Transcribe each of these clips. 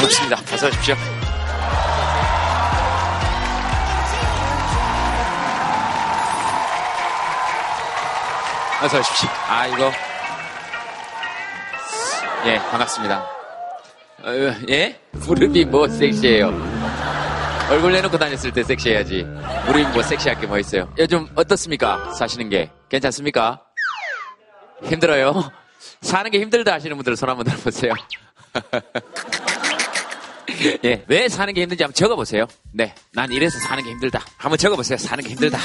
반갑습니다. 어서 오십시오. 어서 오십시오. 아, 이거. 예, 반갑습니다. 어, 예? 무릎이 뭐 섹시해요? 얼굴 내놓고 다녔을 때 섹시해야지. 무릎이 뭐 섹시할 게 뭐 있어요? 요즘 어떻습니까? 사시는 게. 괜찮습니까? 힘들어요? 사는 게 힘들다 하시는 분들 손 한번 들어보세요. 예, 왜 사는 게 힘든지 한번 적어보세요. 네, 난 이래서 사는 게 힘들다. 한번 적어보세요. 사는 게 힘들다.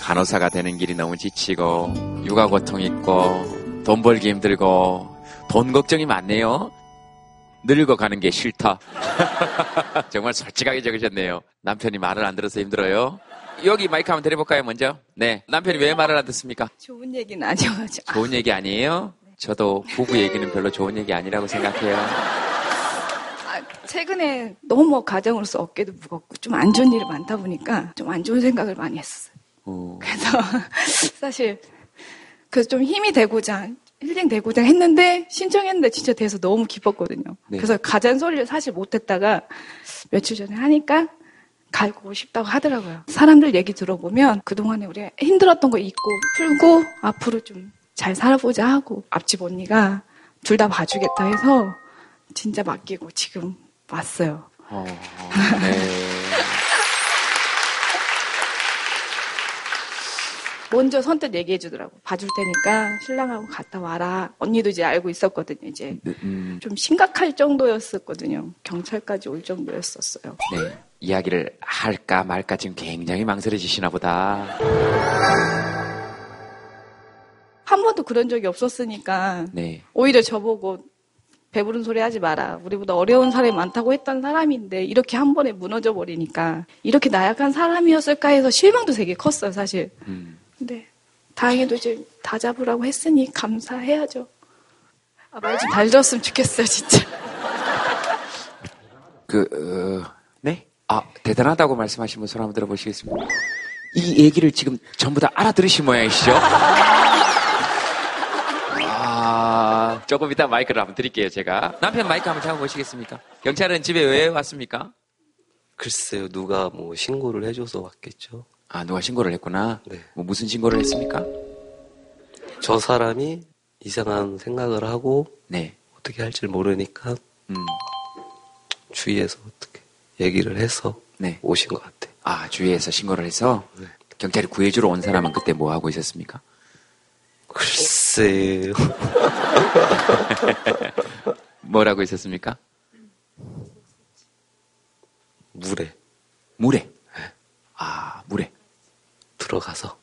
간호사가 되는 길이 너무 지치고 육아 고통 있고 돈 벌기 힘들고 돈 걱정이 많네요. 늙어가는 게 싫다. 정말 솔직하게 적으셨네요. 남편이 말을 안 들어서 힘들어요. 여기 마이크 한번 드려볼까요, 먼저? 네. 남편이 왜 말을 안 듣습니까? 좋은 얘기는 아니어가지고. 좋은 얘기 아니에요? 저도 부부 얘기는 별로 좋은 얘기 아니라고 생각해요. 아, 최근에 너무 가정으로서 어깨도 무겁고 좀 안 좋은 일이 많다 보니까 좀 안 좋은 생각을 많이 했어요. 어, 그래서 사실 그래서 좀 힘이 되고자 힐링 되고자 했는데 신청했는데 진짜 돼서 너무 기뻤거든요. 네. 그래서 가장 소리를 사실 못했다가 며칠 전에 하니까 갈고 싶다고 하더라고요. 사람들 얘기 들어보면 그동안에 우리가 힘들었던 거 잊고 풀고 앞으로 좀 잘 살아보자 하고 앞집 언니가 둘 다 봐주겠다 해서 진짜 맡기고 지금 왔어요. 어, 네. 먼저 선뜻 얘기해 주더라고. 봐줄 테니까 신랑하고 갔다 와라. 언니도 이제 알고 있었거든요. 이제 음, 좀 심각할 정도였었거든요. 경찰까지 올 정도였었어요. 네. 이야기를 할까 말까 지금 굉장히 망설여지시나 보다. 한 번도 그런 적이 없었으니까 네. 오히려 저보고 배부른 소리 하지 마라. 우리보다 어려운 사람이 많다고 했던 사람인데 이렇게 한 번에 무너져 버리니까 이렇게 나약한 사람이었을까 해서 실망도 되게 컸어요, 사실. 음. 근데 다행히도 이제 다 잡으라고 했으니 감사해야죠. 아, 말 좀 잘 들었으면 좋겠어요, 진짜. 그, 어, 네? 아, 대단하다고 말씀하신 분 손 한번 들어보시겠습니다. 이 얘기를 지금 전부 다 알아들으신 모양이시죠? 아, 조금 이따 마이크를 한번 드릴게요, 제가. 남편 마이크 한번 잡아보시겠습니까? 경찰은 집에 왜 왔습니까? 글쎄요, 누가 뭐 신고를 해줘서 왔겠죠. 아, 누가 신고를 했구나. 네. 뭐 무슨 신고를 했습니까? 저 사람이 이상한 생각을 하고 네. 어떻게 할지 모르니까 음, 주위에서 어떻게 얘기를 해서 네. 오신 것 같아요. 아, 주위에서 신고를 해서 네. 경찰이 구해주러 온 사람은 그때 뭐 하고 있었습니까? 글쎄요. 뭐라고 있었습니까? 물에 물에. 아, 물에. 들어가서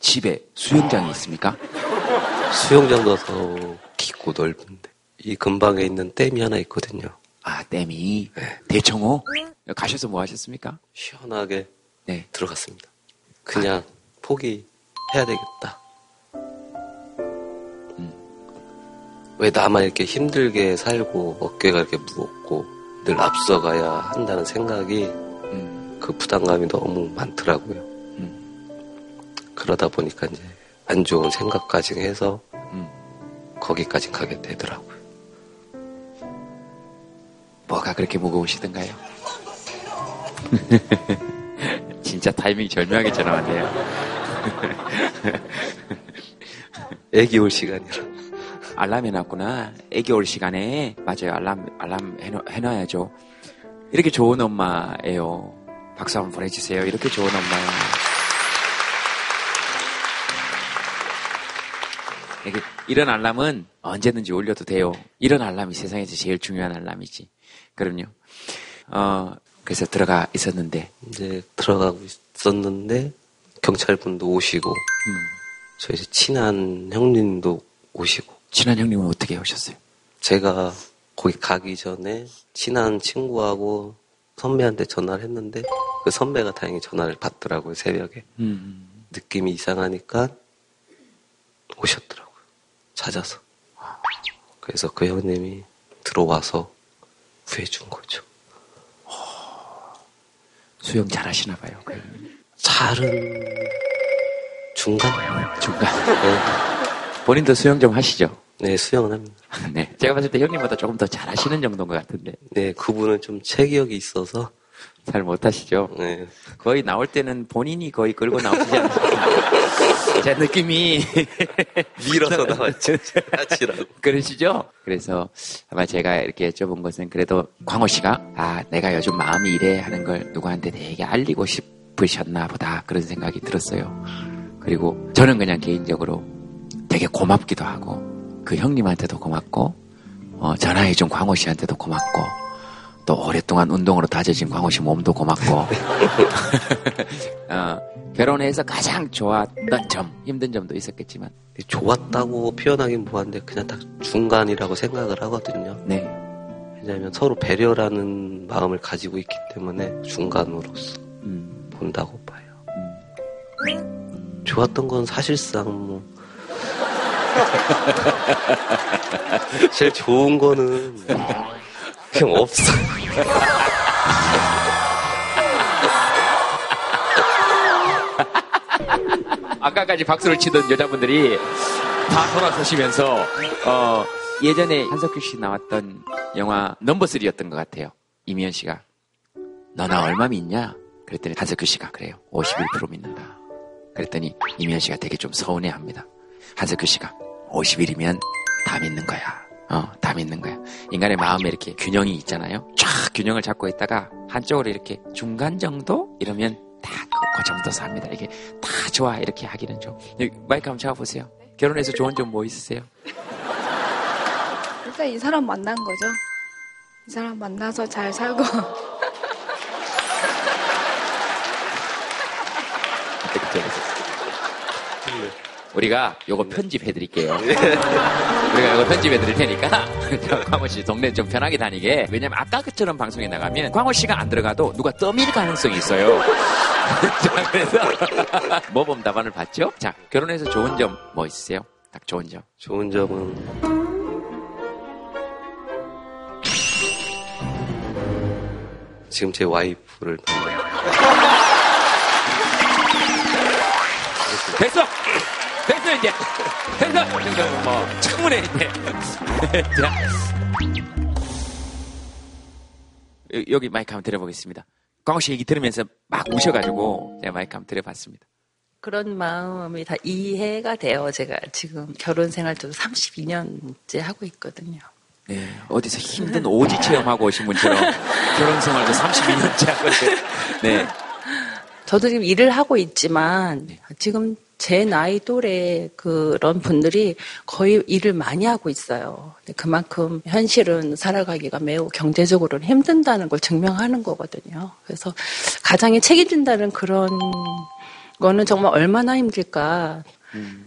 집에 수영장이 있습니까? 수영장도 더 깊고 넓은데 이 근방에 있는 댐이 하나 있거든요. 아, 댐이. 대청호? 가셔서 뭐 하셨습니까? 시원하게 네. 들어갔습니다. 그냥 포기해야 되겠다. 음. 왜 나만 이렇게 힘들게 살고 어깨가 이렇게 무겁고 늘 앞서가야 한다는 생각이 음, 그 부담감이 너무 많더라고요. 음, 그러다 보니까 이제 안 좋은 생각까지 해서 음. 거기까지 가게 되더라고요. 뭐가 그렇게 무거우시던가요? 진짜 타이밍 절묘하게 전화 왔네요. 애기 올 시간이라. 알람 해놨구나. 애기 올 시간에. 맞아요. 알람, 알람 해놔, 해놔야죠. 이렇게 좋은 엄마예요. 박수 한번 보내주세요. 이렇게 좋은 엄마예요. 이런 알람은 언제든지 올려도 돼요. 이런 알람이 세상에서 제일 중요한 알람이지. 그럼요. 어, 그래서 들어가 있었는데, 이제 들어가고 있었는데 경찰분도 오시고 음, 저희 친한 형님도 오시고 친한 형님은 어떻게 오셨어요? 제가 거기 가기 전에 친한 친구하고 선배한테 전화를 했는데 그 선배가 다행히 전화를 받더라고요 새벽에 음, 느낌이 이상하니까 오셨더라고요 찾아서. 그래서 그 형님이 들어와서 구해준 거죠. 수영 잘 하시나 봐요. 그 잘은 중간? 중간. 본인도 수영 좀 하시죠? 네, 수영은 합니다. 네. 제가 봤을 때 형님보다 조금 더 잘 하시는 정도인 것 같은데 네, 그분은 좀 체격이 있어서 잘 못하시죠? 네, 거의 나올 때는 본인이 거의 끌고 나오시지 않으실까? 제 느낌이 밀어서 나왔죠. 하치라고. 그러시죠? 그래서 아마 제가 이렇게 여쭤본 것은 그래도 광호 씨가 아 내가 요즘 마음이 이래 하는 걸 누구한테 되게 알리고 싶으셨나 보다 그런 생각이 들었어요. 그리고 저는 그냥 개인적으로 되게 고맙기도 하고 그 형님한테도 고맙고 어, 전화해준 광호 씨한테도 고맙고 또 오랫동안 운동으로 다져진 광호 씨 몸도 고맙고 어, 결혼해서 가장 좋았던 점 힘든 점도 있었겠지만 좋았다고 표현하긴 뭐한데 그냥 딱 중간이라고 생각을 하거든요. 네 왜냐하면 서로 배려라는 마음을 가지고 있기 때문에 중간으로서 음, 본다고 봐요. 음. 좋았던 건 사실상 뭐 제일 좋은 거는 그냥 없어. 아까까지 박수를 치던 여자분들이 다 돌아서시면서 어, 예전에 한석규 씨 나왔던 영화 넘버 3였던 것 같아요. 이미연 씨가 너 나 얼마 믿냐? 그랬더니 한석규 씨가 그래요. 51% 믿는다. 그랬더니 이미연 씨가 되게 좀 서운해합니다. 한석규 씨가 51이면 다 믿는 거야. 어, 다 믿는 거야. 인간의 마음에 이렇게 균형이 있잖아요. 쫙 균형을 잡고 있다가 한쪽으로 이렇게 중간 정도 이러면 다그 정도 삽니다. 이게 다 좋아 이렇게 하기는 좀. 마이크 한번 잡아보세요. 결혼해서 좋은 점 뭐 있으세요? 일단 이 사람 만난 거죠. 이 사람 만나서 잘 살고 우리가 요거 편집해 드릴게요. 우리가 요거 편집해 드릴 테니까 광호 씨 동네 좀 편하게 다니게. 왜냐면 아까 그처럼 방송에 나가면 광호 씨가 안 들어가도 누가 떠밀 가능성이 있어요. 자, 그래서 모범 답안을 봤죠? 자, 결혼해서 좋은 점 뭐 있으세요? 딱 좋은 점. 좋은 점은 지금 제 와이프를 만나요. 됐어! 됐어, 이제! 됐어! 지금 뭐, 창문에. 자. 여- 여기 마이크 한번 드려보겠습니다. 광호 씨 얘기 들으면서 막 우셔가지고 제가 마이크 한번 드려봤습니다. 그런 마음이 다 이해가 돼요. 제가 지금 결혼 생활 좀 32년째 하고 있거든요. 네, 어디서 힘든 오지 체험하고 오신 분처럼 결혼 생활도 32년째 하고 있어요. 네. 저도 지금 일을 하고 있지만 네. 지금 제 나이 또래 그런 분들이 거의 일을 많이 하고 있어요. 그만큼 현실은 살아가기가 매우 경제적으로는 힘든다는 걸 증명하는 거거든요. 그래서 가장이 책임진다는 그런 거는 정말 얼마나 힘들까.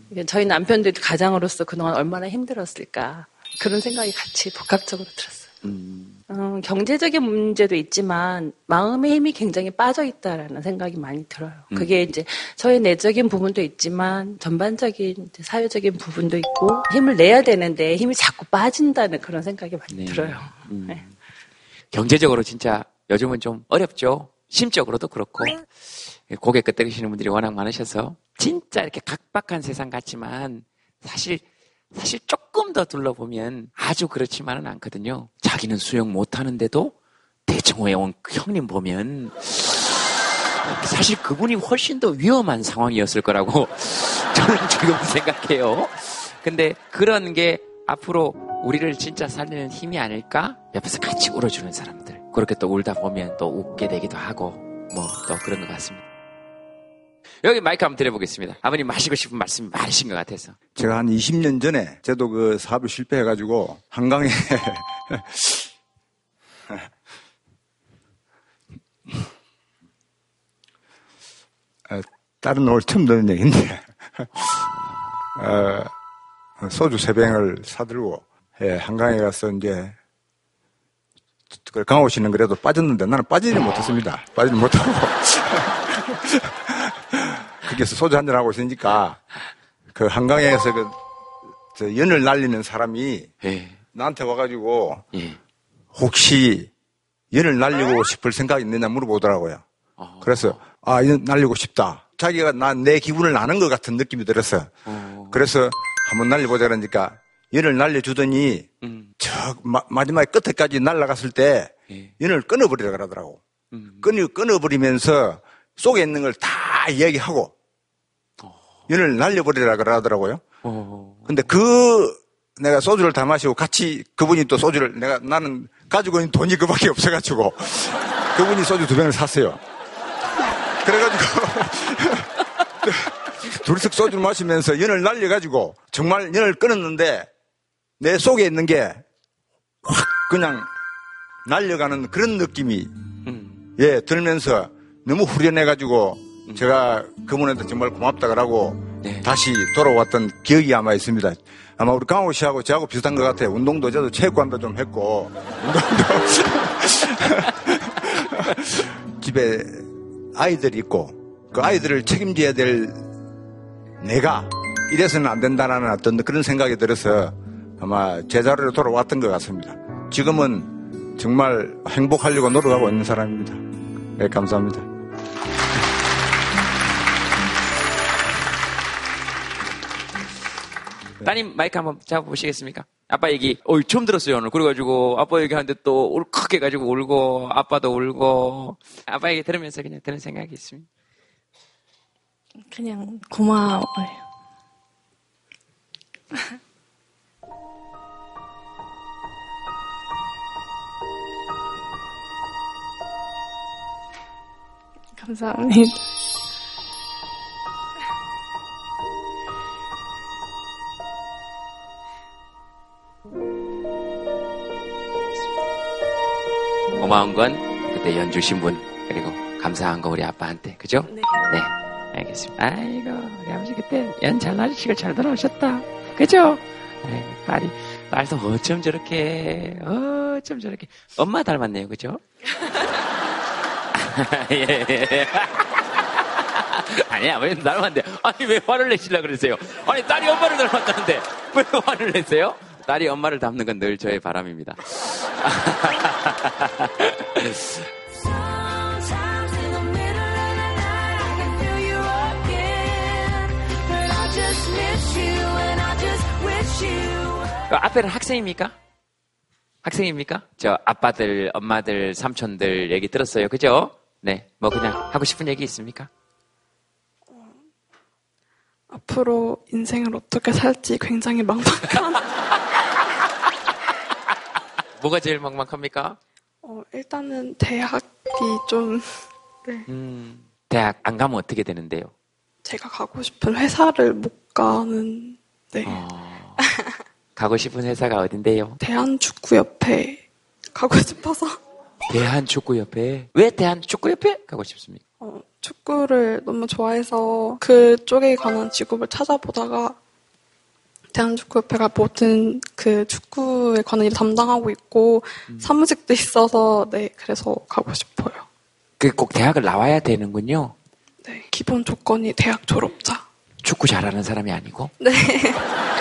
이게 저희 남편들도 가장으로서 그동안 얼마나 힘들었을까. 그런 생각이 같이 복합적으로 들었어요. 음, 음, 경제적인 문제도 있지만 마음의 힘이 굉장히 빠져 있다라는 생각이 많이 들어요. 그게 이제 저의 내적인 부분도 있지만 전반적인 이제 사회적인 부분도 있고 힘을 내야 되는데 힘이 자꾸 빠진다는 그런 생각이 많이 네. 들어요. 음. 네. 경제적으로 진짜 요즘은 좀 어렵죠. 심적으로도 그렇고. 고개 끄덕이시는 분들이 워낙 많으셔서 진짜 이렇게 각박한 세상 같지만 사실 사실 조금 더 둘러보면 아주 그렇지만은 않거든요. 자기는 수영 못하는데도 대청호에 온그 형님 보면 사실 그분이 훨씬 더 위험한 상황이었을 거라고 저는 지금 생각해요. 근데 그런 게 앞으로 우리를 진짜 살리는 힘이 아닐까? 옆에서 같이 울어주는 사람들. 그렇게 또 울다 보면 또 웃게 되기도 하고, 뭐 또 그런 것 같습니다. 여기 마이크 한번 드려보겠습니다. 아버님 하시고 싶은 말씀이 많으신 것 같아서. 제가 한 20년 전에 저도 그 사업을 실패해가지고 한강에 어, 다른 올 처음 듣는 얘기인데 어, 소주 세 병을 사들고 예, 한강에 가서 이제 그 강호 씨는 그래도 빠졌는데 나는 빠지지 못했습니다. 빠지지 못하고 거기서 소주 한잔 하고 있으니까 그 한강에서 그 저 연을 날리는 사람이 예. 나한테 와가지고 예. 혹시 연을 날리고 싶을 생각이 있느냐 물어보더라고요. 어. 그래서 아, 연 날리고 싶다. 자기가 난내 기분을 아는 것 같은 느낌이 들었어. 어. 그래서 한번 날려보자 그러니까 연을 날려주더니 음. 저 마, 지막에 끝에까지 날아갔을 때 예. 연을 끊어버리라 그러더라고. 음. 끊어, 끊어버리면서 속에 있는 걸 다 이야기하고 연을 날려버리라 그러더라고요. 어. 근데 그 내가 소주를 다 마시고 같이 그분이 또 소주를 내가 나는 가지고 있는 돈이 그밖에 없어가지고 그분이 소주 두 병을 샀어요. 그래가지고 둘이서 소주를 마시면서 연을 날려가지고 정말 연을 끊었는데 내 속에 있는 게 확 그냥 날려가는 그런 느낌이 음. 예 들면서 너무 후련해가지고 제가 그분한테 정말 고맙다 그러고 네. 다시 돌아왔던 기억이 아마 있습니다. 아마 우리 강호 씨하고 저하고 비슷한 것 같아요. 운동도 저도 체육관도 좀 했고 운동도 집에 아이들이 있고 그 아이들을 책임져야 될 내가 이래서는 안 된다는 어떤 그런 생각이 들어서 아마 제자리로 돌아왔던 것 같습니다. 지금은 정말 행복하려고 노력하고 있는 사람입니다. 네, 감사합니다. 따님 마이크 한번 잡아보시겠습니까? 아빠 얘기, 어 처음 들었어요, 오늘. 그래가지고, 아빠 얘기하는데 또 울컥해가지고 울고, 아빠도 울고, 아빠 얘기 들으면서 그냥 드는 생각이 있습니다. 그냥 고마워요. 감사합니다. 고마운 건 그때 연 주신 분, 그리고 감사한 거 우리 아빠한테, 그죠? 네. 네, 알겠습니다. 아이고, 우리 아버지 그때 연잘 나주시고 잘 돌아오셨다. 그죠? 아이고, 딸이, 딸도 어쩜 저렇게, 어쩜 저렇게. 엄마 닮았네요, 그죠? 예, 예. 아니, 아버님 닮았는데. 아니, 왜 화를 내시려 그러세요? 아니, 딸이 엄마를 닮았다는데. 왜 화를 내세요? 딸이 엄마를 닮는 건 늘 저의 바람입니다. Sometimes in the middle of the night, I can feel you again. But I just miss you, and I just wish you. 그 앞에는 학생입니까? 학생입니까? 저 아빠들, 엄마들, 삼촌들 얘기 들었어요. 그죠? 네. 뭐 그냥 하고 싶은 얘기 있습니까? 앞으로 인생을 어떻게 살지 굉장히 막막한. 뭐가 제일 막막합니까? 어, 일단은 대학이 좀 네, 음, 대학 안 가면 어떻게 되는데요? 제가 가고 싶은 회사를 못 가는. 네. 어, 가고 싶은 회사가 어딘데요? 대한축구협회 가고 싶어서 대한축구협회. 왜 대한축구협회 가고 싶습니까? 어, 축구를 너무 좋아해서 그쪽에 관한 직업을 찾아보다가 대한축구협회가 모든 그 축구에 관한 일을 담당하고 있고 사무직도 있어서 네 그래서 가고 싶어요. 그 꼭 대학을 나와야 되는군요. 네 기본 조건이 대학 졸업자. 축구 잘하는 사람이 아니고, 네.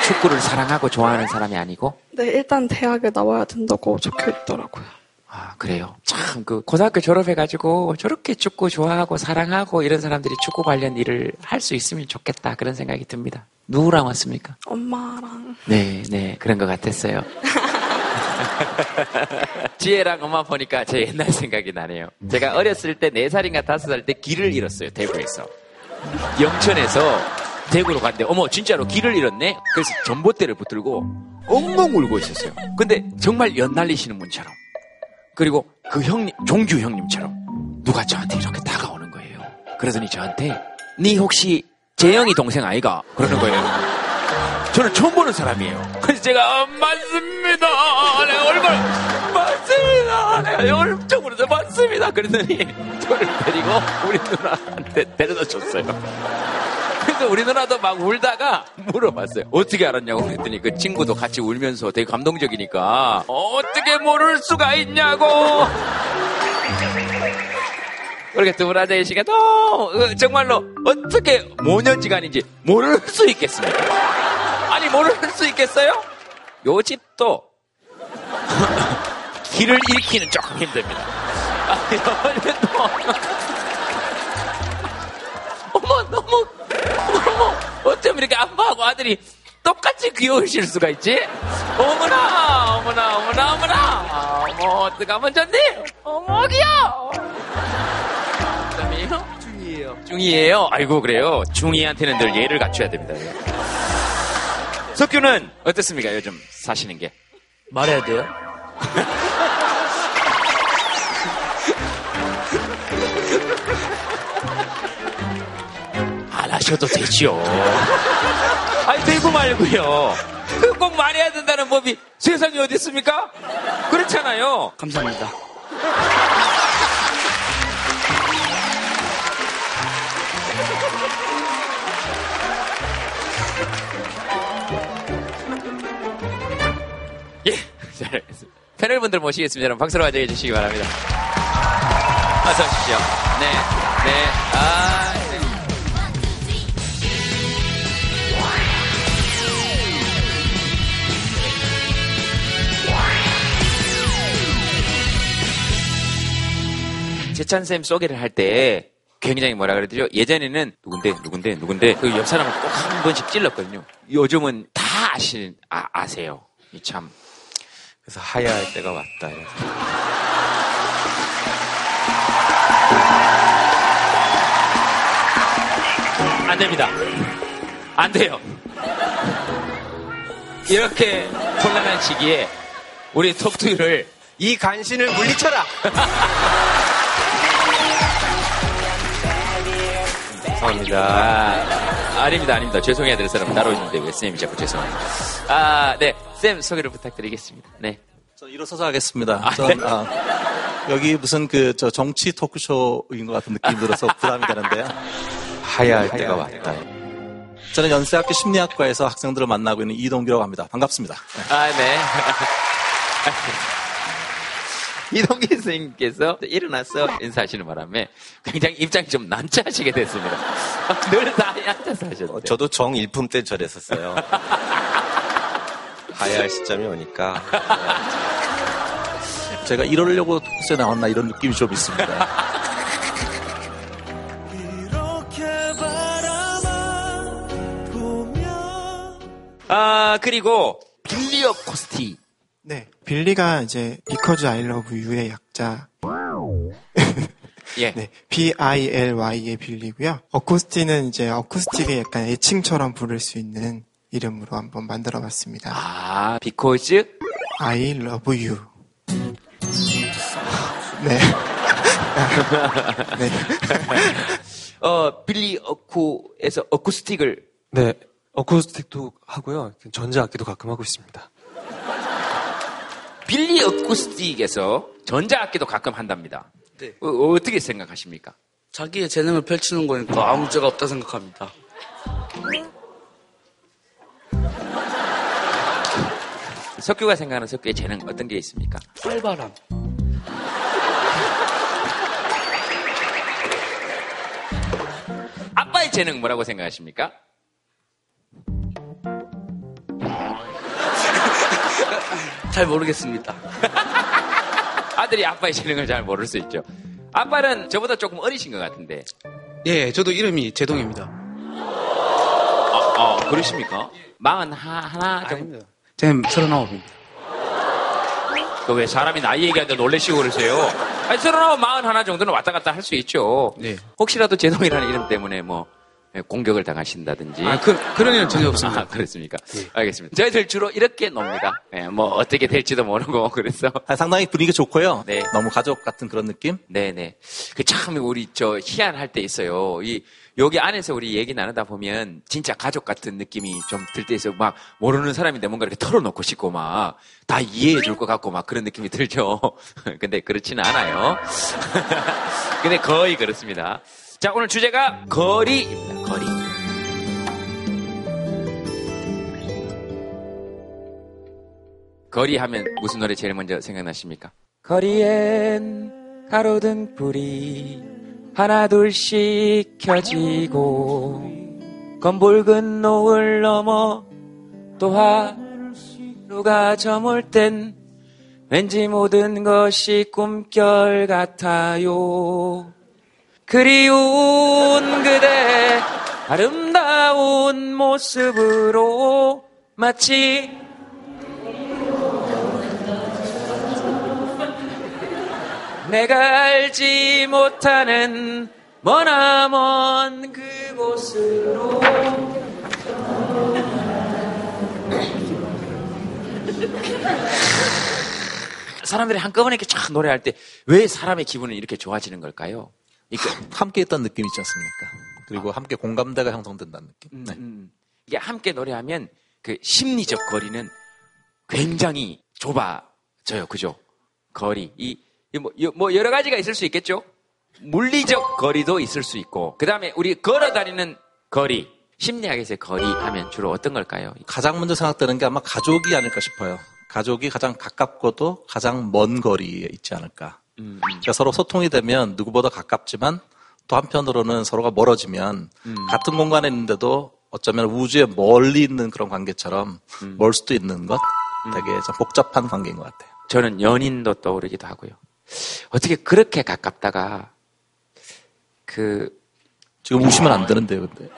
축구를 사랑하고 좋아하는 사람이 아니고, 네, 일단 대학에 나와야 된다고 적혀 있더라고요. 아, 그래요. 참, 그, 고등학교 졸업해가지고, 저렇게 축구 좋아하고, 사랑하고, 이런 사람들이 축구 관련 일을 할 수 있으면 좋겠다. 그런 생각이 듭니다. 누구랑 왔습니까? 엄마랑 네, 네. 그런 것 같았어요. 지혜랑 엄마 보니까 제 옛날 생각이 나네요. 제가 어렸을 때 4살인가 5살 때 길을 잃었어요. 대구에서. 영천에서 대구로 갔는데, 어머, 진짜로 길을 잃었네? 그래서 전봇대를 붙들고 엉엉 울고 있었어요. 근데 정말 연날리시는 분처럼. 그리고 그 형님, 종규 형님처럼 누가 저한테 이렇게 다가오는 거예요. 그러더니 저한테, 니 혹시 재영이 동생 아이가? 그러는 거예요. 저는 처음 보는 사람이에요. 그래서 제가, 어, 맞습니다. 네, 얼마나, 맞습니다. 엄청 울어서 맞습니다. 그랬더니 저를 데리고 우리 누나한테 데려다 줬어요. 그래서 우리 누나도 막 울다가 물어봤어요. 어떻게 알았냐고 그랬더니 그 친구도 같이 울면서 되게 감동적이니까 어떻게 모를 수가 있냐고. 그렇게 두분또 어, 정말로 어떻게 모년지간인지 모를 수 있겠습니까? 아니 아니 모를 수 있겠어요? 요 집도 길을 잃기는 조금 힘듭니다. 아, 이러면 어머 너무 너무 어쩜 이렇게 아빠하고 아들이 똑같이 귀여우실 수가 있지? 어머나 어머나 어머나 어머나 어머 어떡하면 좋니? 어머 귀여워 그다음에요? 중이에요 중이에요? 아이고 그래요 중이한테는 늘 예를 갖춰야 됩니다 석규는 어떻습니까 요즘 사시는 게? 말해야 돼요? 안 하셔도 되지요. 아니, 되고 말고요. 그꼭 말해야 된다는 법이 세상에 어디 있습니까? 그렇잖아요. 감사합니다. 예, 잘하겠습니다. 패널분들 모시겠습니다. 여러분 박수로 환영해 주시기 바랍니다. 어서 오십시오. 네, 네, 재찬쌤 소개를 할 때 굉장히 뭐라 그러더죠? 예전에는 누군데, 누군데, 누군데, 그 옆 사람을 꼭 한 번씩 찔렀거든요. 요즘은 다 아시, 아, 아세요. 이 참. 그래서 하야할 때가 왔다. 안 됩니다. 안 돼요. 이렇게 곤란한 시기에 우리 톡투유를 이 간신을 물리쳐라! 죄송합니다. 아, 아닙니다, 아닙니다. 죄송해야 될 사람 따로 있는데 왜 쌤이 자꾸 죄송합니다. 아, 네. 쌤 소개를 부탁드리겠습니다. 네. 저 일어서서 하겠습니다. 아, 전, 네. 아, 여기 무슨 그 저 정치 토크쇼인 것 같은 느낌이 들어서 부담이 되는데요. 하야할 때가 왔다. 저는 연세학교 심리학과에서 학생들을 만나고 있는 이동규라고 합니다. 반갑습니다. 네. 아, 네. 이동기 선생님께서 일어나서 인사하시는 바람에 굉장히 입장이 좀 난처하시게 됐습니다. 늘 다 앉아서 하셨는데. 어, 저도 정일품 때 저랬었어요. 하야할 시점이 오니까. 제가 이러려고 토크쇼에 나왔나 이런 느낌이 좀 있습니다. 아, 그리고 빌리어 코스티. 네, 빌리가 이제 Because I Love You의 약자. 예. 네, B-I-L-Y의 빌리고요. 어쿠스티는 이제 어쿠스틱의 약간 애칭처럼 부를 수 있는 이름으로 한번 만들어봤습니다. 아, because I love you. 네. 네. 어, 빌리 어쿠에서 어쿠스틱을 네, 어쿠스틱도 하고요. 전자악기도 가끔 하고 있습니다. 빌리 어쿠스틱에서 전자악기도 가끔 한답니다. 네. 어, 떻게 생각하십니까? 자기의 재능을 펼치는 거니까 아무 죄가 없다 생각합니다. 석규가 생각하는 석규의 재능 어떤 게 있습니까? 활발함. 아빠의 재능 뭐라고 생각하십니까? 잘 모르겠습니다. 아들이 아빠의 재능을 잘 모를 수 있죠. 아빠는 저보다 조금 어리신 것 같은데. 예, 저도 이름이 제동입니다. 어, 어, 그러십니까? 마흔 하, 하나 정도. 쟤는 서른아홉입니다. 그왜 사람이 나이 얘기하는데 놀래시고 그러세요? 아니, 서른아홉, 마흔 하나 정도는 왔다 갔다 할 수 있죠. 네. 혹시라도 제동이라는 이름 때문에 뭐, 예, 공격을 당하신다든지. 아, 그, 그런 일은 전혀 없습니다. 아, 그렇습니까? 알겠습니다. 저희들 주로 이렇게 놉니다. 예, 뭐, 어떻게 될지도 모르고, 그래서. 아, 상당히 분위기 좋고요. 네. 너무 가족 같은 그런 느낌? 네네. 그 참 우리 저 희한할 때 있어요. 이 여기 안에서 우리 얘기 나누다 보면 진짜 가족 같은 느낌이 좀 들 때 있어요. 막 모르는 사람인데 뭔가 이렇게 털어놓고 싶고 막 다 이해해 줄 것 같고 막 그런 느낌이 들죠. 근데 그렇지는 않아요. 근데 거의 그렇습니다. 자, 오늘 주제가 거리입니다. 거리. 거리 하면 무슨 노래 제일 먼저 생각나십니까? 거리엔 가로등 불이 하나 둘씩 켜지고 검붉은 노을 넘어 또 하루가 저물 땐 왠지 모든 것이 꿈결 같아요. 그리운 그대 아름다운 모습으로 마치 내가 알지 못하는 머나먼 그곳으로 사람들이 한꺼번에 이렇게 쫙 노래할 때 왜 사람의 기분은 이렇게 좋아지는 걸까요? 이게 함께 있던 느낌 있지 않습니까? 그리고 함께 공감대가 형성된다는 느낌. 네. 음, 이게 함께 노래하면 그 심리적 거리는 굉장히 좁아져요. 그죠? 거리. 이, 이 뭐, 여- 뭐 여러 가지가 있을 수 있겠죠? 물리적 거리도 있을 수 있고, 그 다음에 우리 걸어 다니는 거리. 심리학에서의 거리 하면 주로 어떤 걸까요? 가장 먼저 생각되는 게 아마 가족이 아닐까 싶어요. 가족이 가장 가깝고도 가장 먼 거리에 있지 않을까. 음, 그러니까 서로 소통이 되면 누구보다 가깝지만 또 한편으로는 서로가 멀어지면 음. 같은 공간에 있는데도 어쩌면 우주에 멀리 있는 그런 관계처럼 음. 멀 수도 있는 것 되게 좀 복잡한 관계인 것 같아요. 저는 연인도 떠오르기도 하고요. 어떻게 그렇게 가깝다가 그 지금 우시면 안 되는데요, 근데.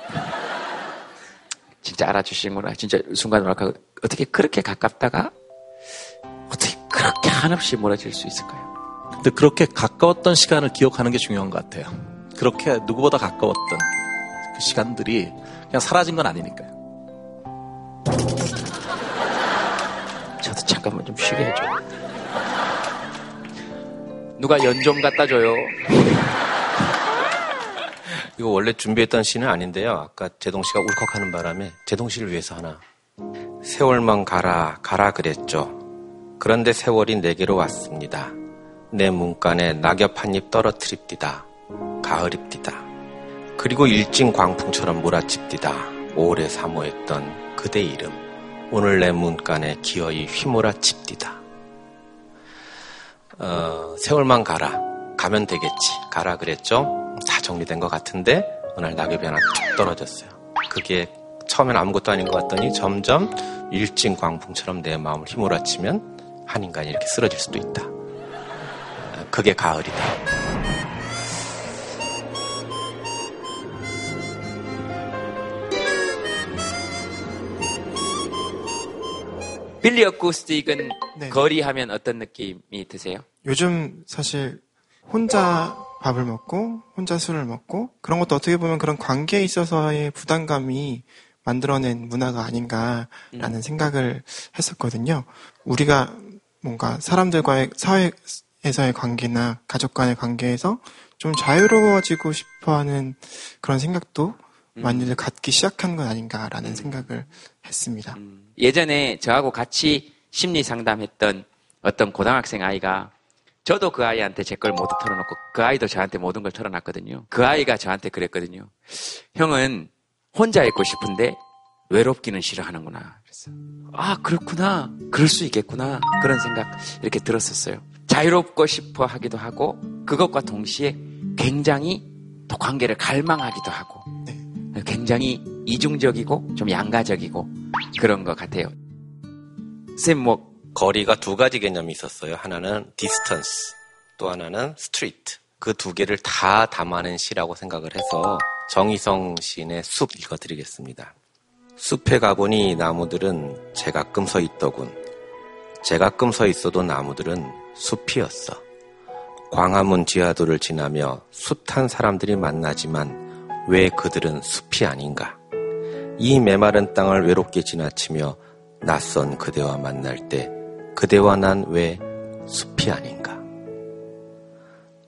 진짜 알아주시는구나. 진짜 순간 뭐랄까 어떻게 그렇게 가깝다가 어떻게 그렇게 한없이 멀어질 수 있을까요? 근데 그렇게 가까웠던 시간을 기억하는 게 중요한 것 같아요. 그렇게 누구보다 가까웠던 그 시간들이 그냥 사라진 건 아니니까요. 저도 잠깐만 좀 쉬게 해줘. 누가 연 좀 갖다 줘요. 이거 원래 준비했던 시는 아닌데요. 아까 제동 씨가 울컥하는 바람에 제동 씨를 위해서 하나. 세월만 가라, 가라 그랬죠. 그런데 세월이 내게로 왔습니다. 내 문간에 낙엽 한입 떨어뜨립디다. 가을입디다. 그리고 일진 광풍처럼 몰아칩디다. 오래 사모했던 그대 이름. 오늘 내 문간에 기어이 휘몰아칩디다. 어, 세월만 가라. 가면 되겠지. 가라 그랬죠? 다 정리된 것 같은데, 어느 날 낙엽이 하나 툭 떨어졌어요. 그게 처음엔 아무것도 아닌 것 같더니 점점 일진 광풍처럼 내 마음을 휘몰아치면 한 인간이 이렇게 쓰러질 수도 있다. 어, 그게 가을이다. 빌리 어쿠스틱은 네. 거리 하면 어떤 느낌이 드세요? 요즘 사실 혼자 밥을 먹고 혼자 술을 먹고 그런 것도 어떻게 보면 그런 관계에 있어서의 부담감이 만들어낸 문화가 아닌가라는 생각을 했었거든요. 우리가 뭔가 사람들과의 사회 에서의 관계나 가족 간의 관계에서 좀 자유로워지고 싶어하는 그런 생각도 많이들 갖기 시작한 건 아닌가라는 생각을 했습니다. 예전에 저하고 같이 심리 상담했던 어떤 고등학생 아이가 저도 그 아이한테 제 걸 모두 털어놓고 그 아이도 저한테 모든 걸 털어놨거든요. 그 아이가 저한테 그랬거든요. 형은 혼자 있고 싶은데 외롭기는 싫어하는구나. 그래서 아 그렇구나. 그럴 수 있겠구나. 그런 생각 이렇게 들었었어요. 자유롭고 싶어 하기도 하고 그것과 동시에 굉장히 또 관계를 갈망하기도 하고 굉장히 이중적이고 좀 양가적이고 그런 것 같아요. 쌤, 뭐, 거리가 두 가지 개념이 있었어요. 하나는 distance, 또 하나는 street. 그두 개를 다 담아낸 시라고 생각을 해서 정희성 시인의 숲 읽어드리겠습니다. 숲에 가보니 나무들은 제가끔 서 있더군. 제가끔 서 있어도 나무들은 숲이었어. 광화문 지하도를 지나며 숱한 사람들이 만나지만 왜 그들은 숲이 아닌가? 이 메마른 땅을 외롭게 지나치며 낯선 그대와 만날 때 그대와 난 왜 숲이 아닌가?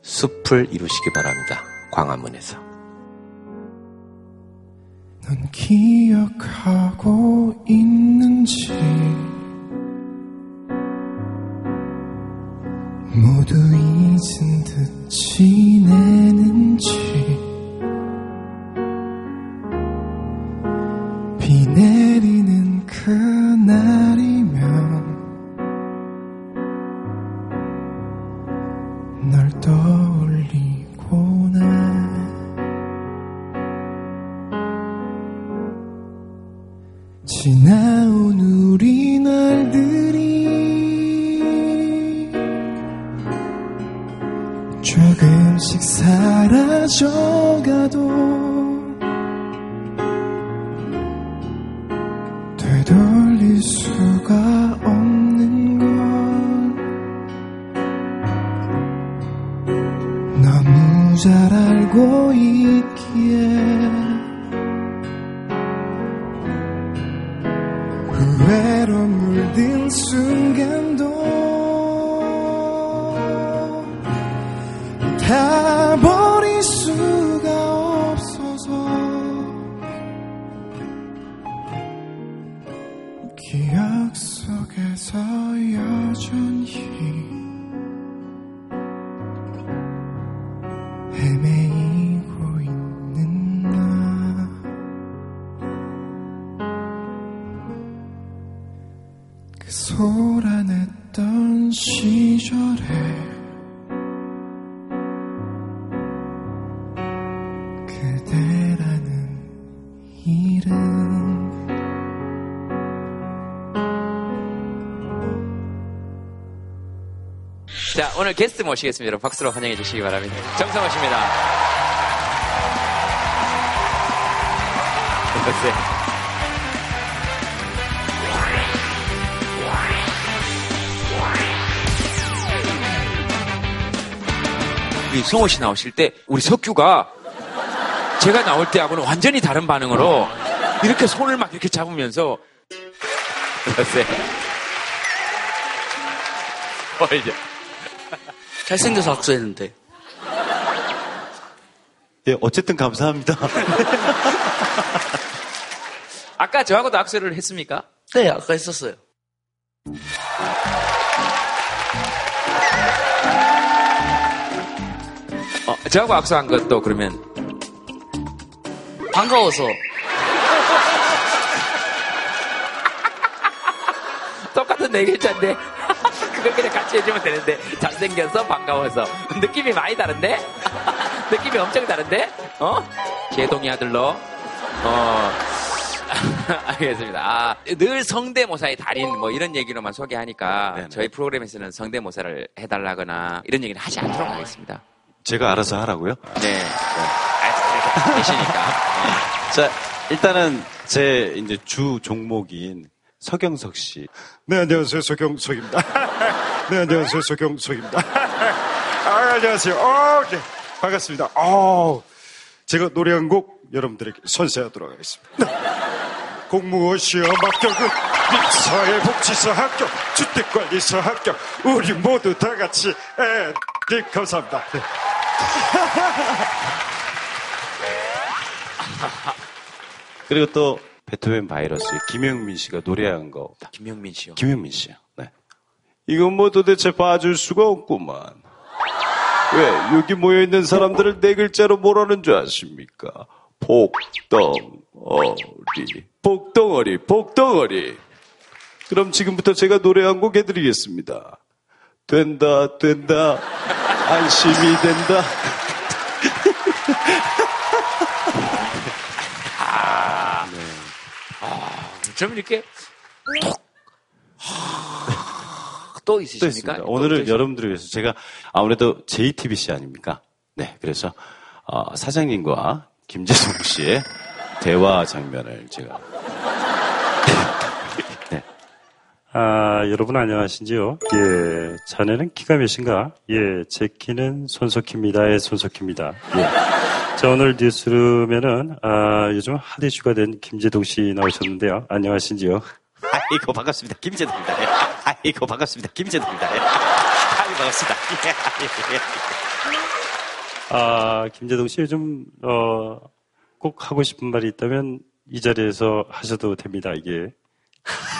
숲을 이루시기 바랍니다. 광화문에서. 넌 기억하고 있는지 모두 잊은 듯 지내는지 비 내리는 그날이면 널 떠 사 게스트 모시겠습니다. 여러분 박수로 환영해 주시기 바랍니다. 정성호 씨입니다. 글쎄. 우리 성호 씨 나오실 때 우리 석규가 제가 나올 때하고는 완전히 다른 반응으로 이렇게 손을 막 이렇게 잡으면서 글쎄. 어, 이제. 잘생겨서 악수했는데. 예, 어쨌든 감사합니다. 아까 저하고도 악수를 했습니까? 네, 아까 했었어요. 어, 저하고 악수한 것도 그러면 반가워서. 똑같은 네 글자인데 그냥 같이 해주면 되는데 잘생겨서 반가워서 느낌이 많이 다른데 느낌이 엄청 다른데 어 제동이 아들로 어 알겠습니다. 아, 늘 성대모사의 달인 뭐 이런 얘기로만 소개하니까 저희 프로그램에서는 성대모사를 해달라거나 이런 얘기를 하지 않도록 하겠습니다. 제가 알아서 하라고요? 네. 아, 계시니까. 자, 일단은 제 이제 주 종목인 서경석 씨. 네, 안녕하세요. 서경석입니다. 네, 안녕하세요. 서경석입니다. 아, 안녕하세요. 어, 네. 반갑습니다. 어, 제가 노래 한 곡 여러분들에게 선사하도록 하겠습니다. 공무원 시험 합격은 사회복지사 합격, 주택관리사 합격, 우리 모두 다 같이, 에, 네, 감사합니다. 네. 그리고 또 베토벤 바이러스 김영민 씨가 노래한 거. 김영민 씨요. 김영민 씨요. 네. 이건 뭐 도대체 봐줄 수가 없구만. 왜 여기 모여 있는 사람들을 네 글자로 뭐라는 줄 아십니까? 복덩어리, 복덩어리, 복덩어리. 그럼 지금부터 제가 노래 한 곡 해드리겠습니다. 된다, 된다, 안심이 된다. 아, 아, 좀 이렇게 톡, 하, 또또 있으십니까? 있습니다. 오늘은 여러분들을 위해서 제가 아무래도 JTBC 아닙니까? 네, 그래서 어, 사장님과 김재성 씨의 대화 장면을 제가 아, 여러분 안녕하신지요? 예, 자네는 키가 몇인가? 예, 제 키는 손석희입니다의 손석희입니다. 예. 자, 오늘 뉴스룸에는, 아, 요즘 핫 이슈가 된 김재동 씨 나오셨는데요. 안녕하신지요? 아이고 반갑습니다. 김재동입니다. 예. 아이고 반갑습니다. 김재동입니다. 예. 아이고 반갑습니다. 예. 아, 김재동 씨 요즘, 어, 꼭 하고 싶은 말이 있다면 이 자리에서 하셔도 됩니다, 이게.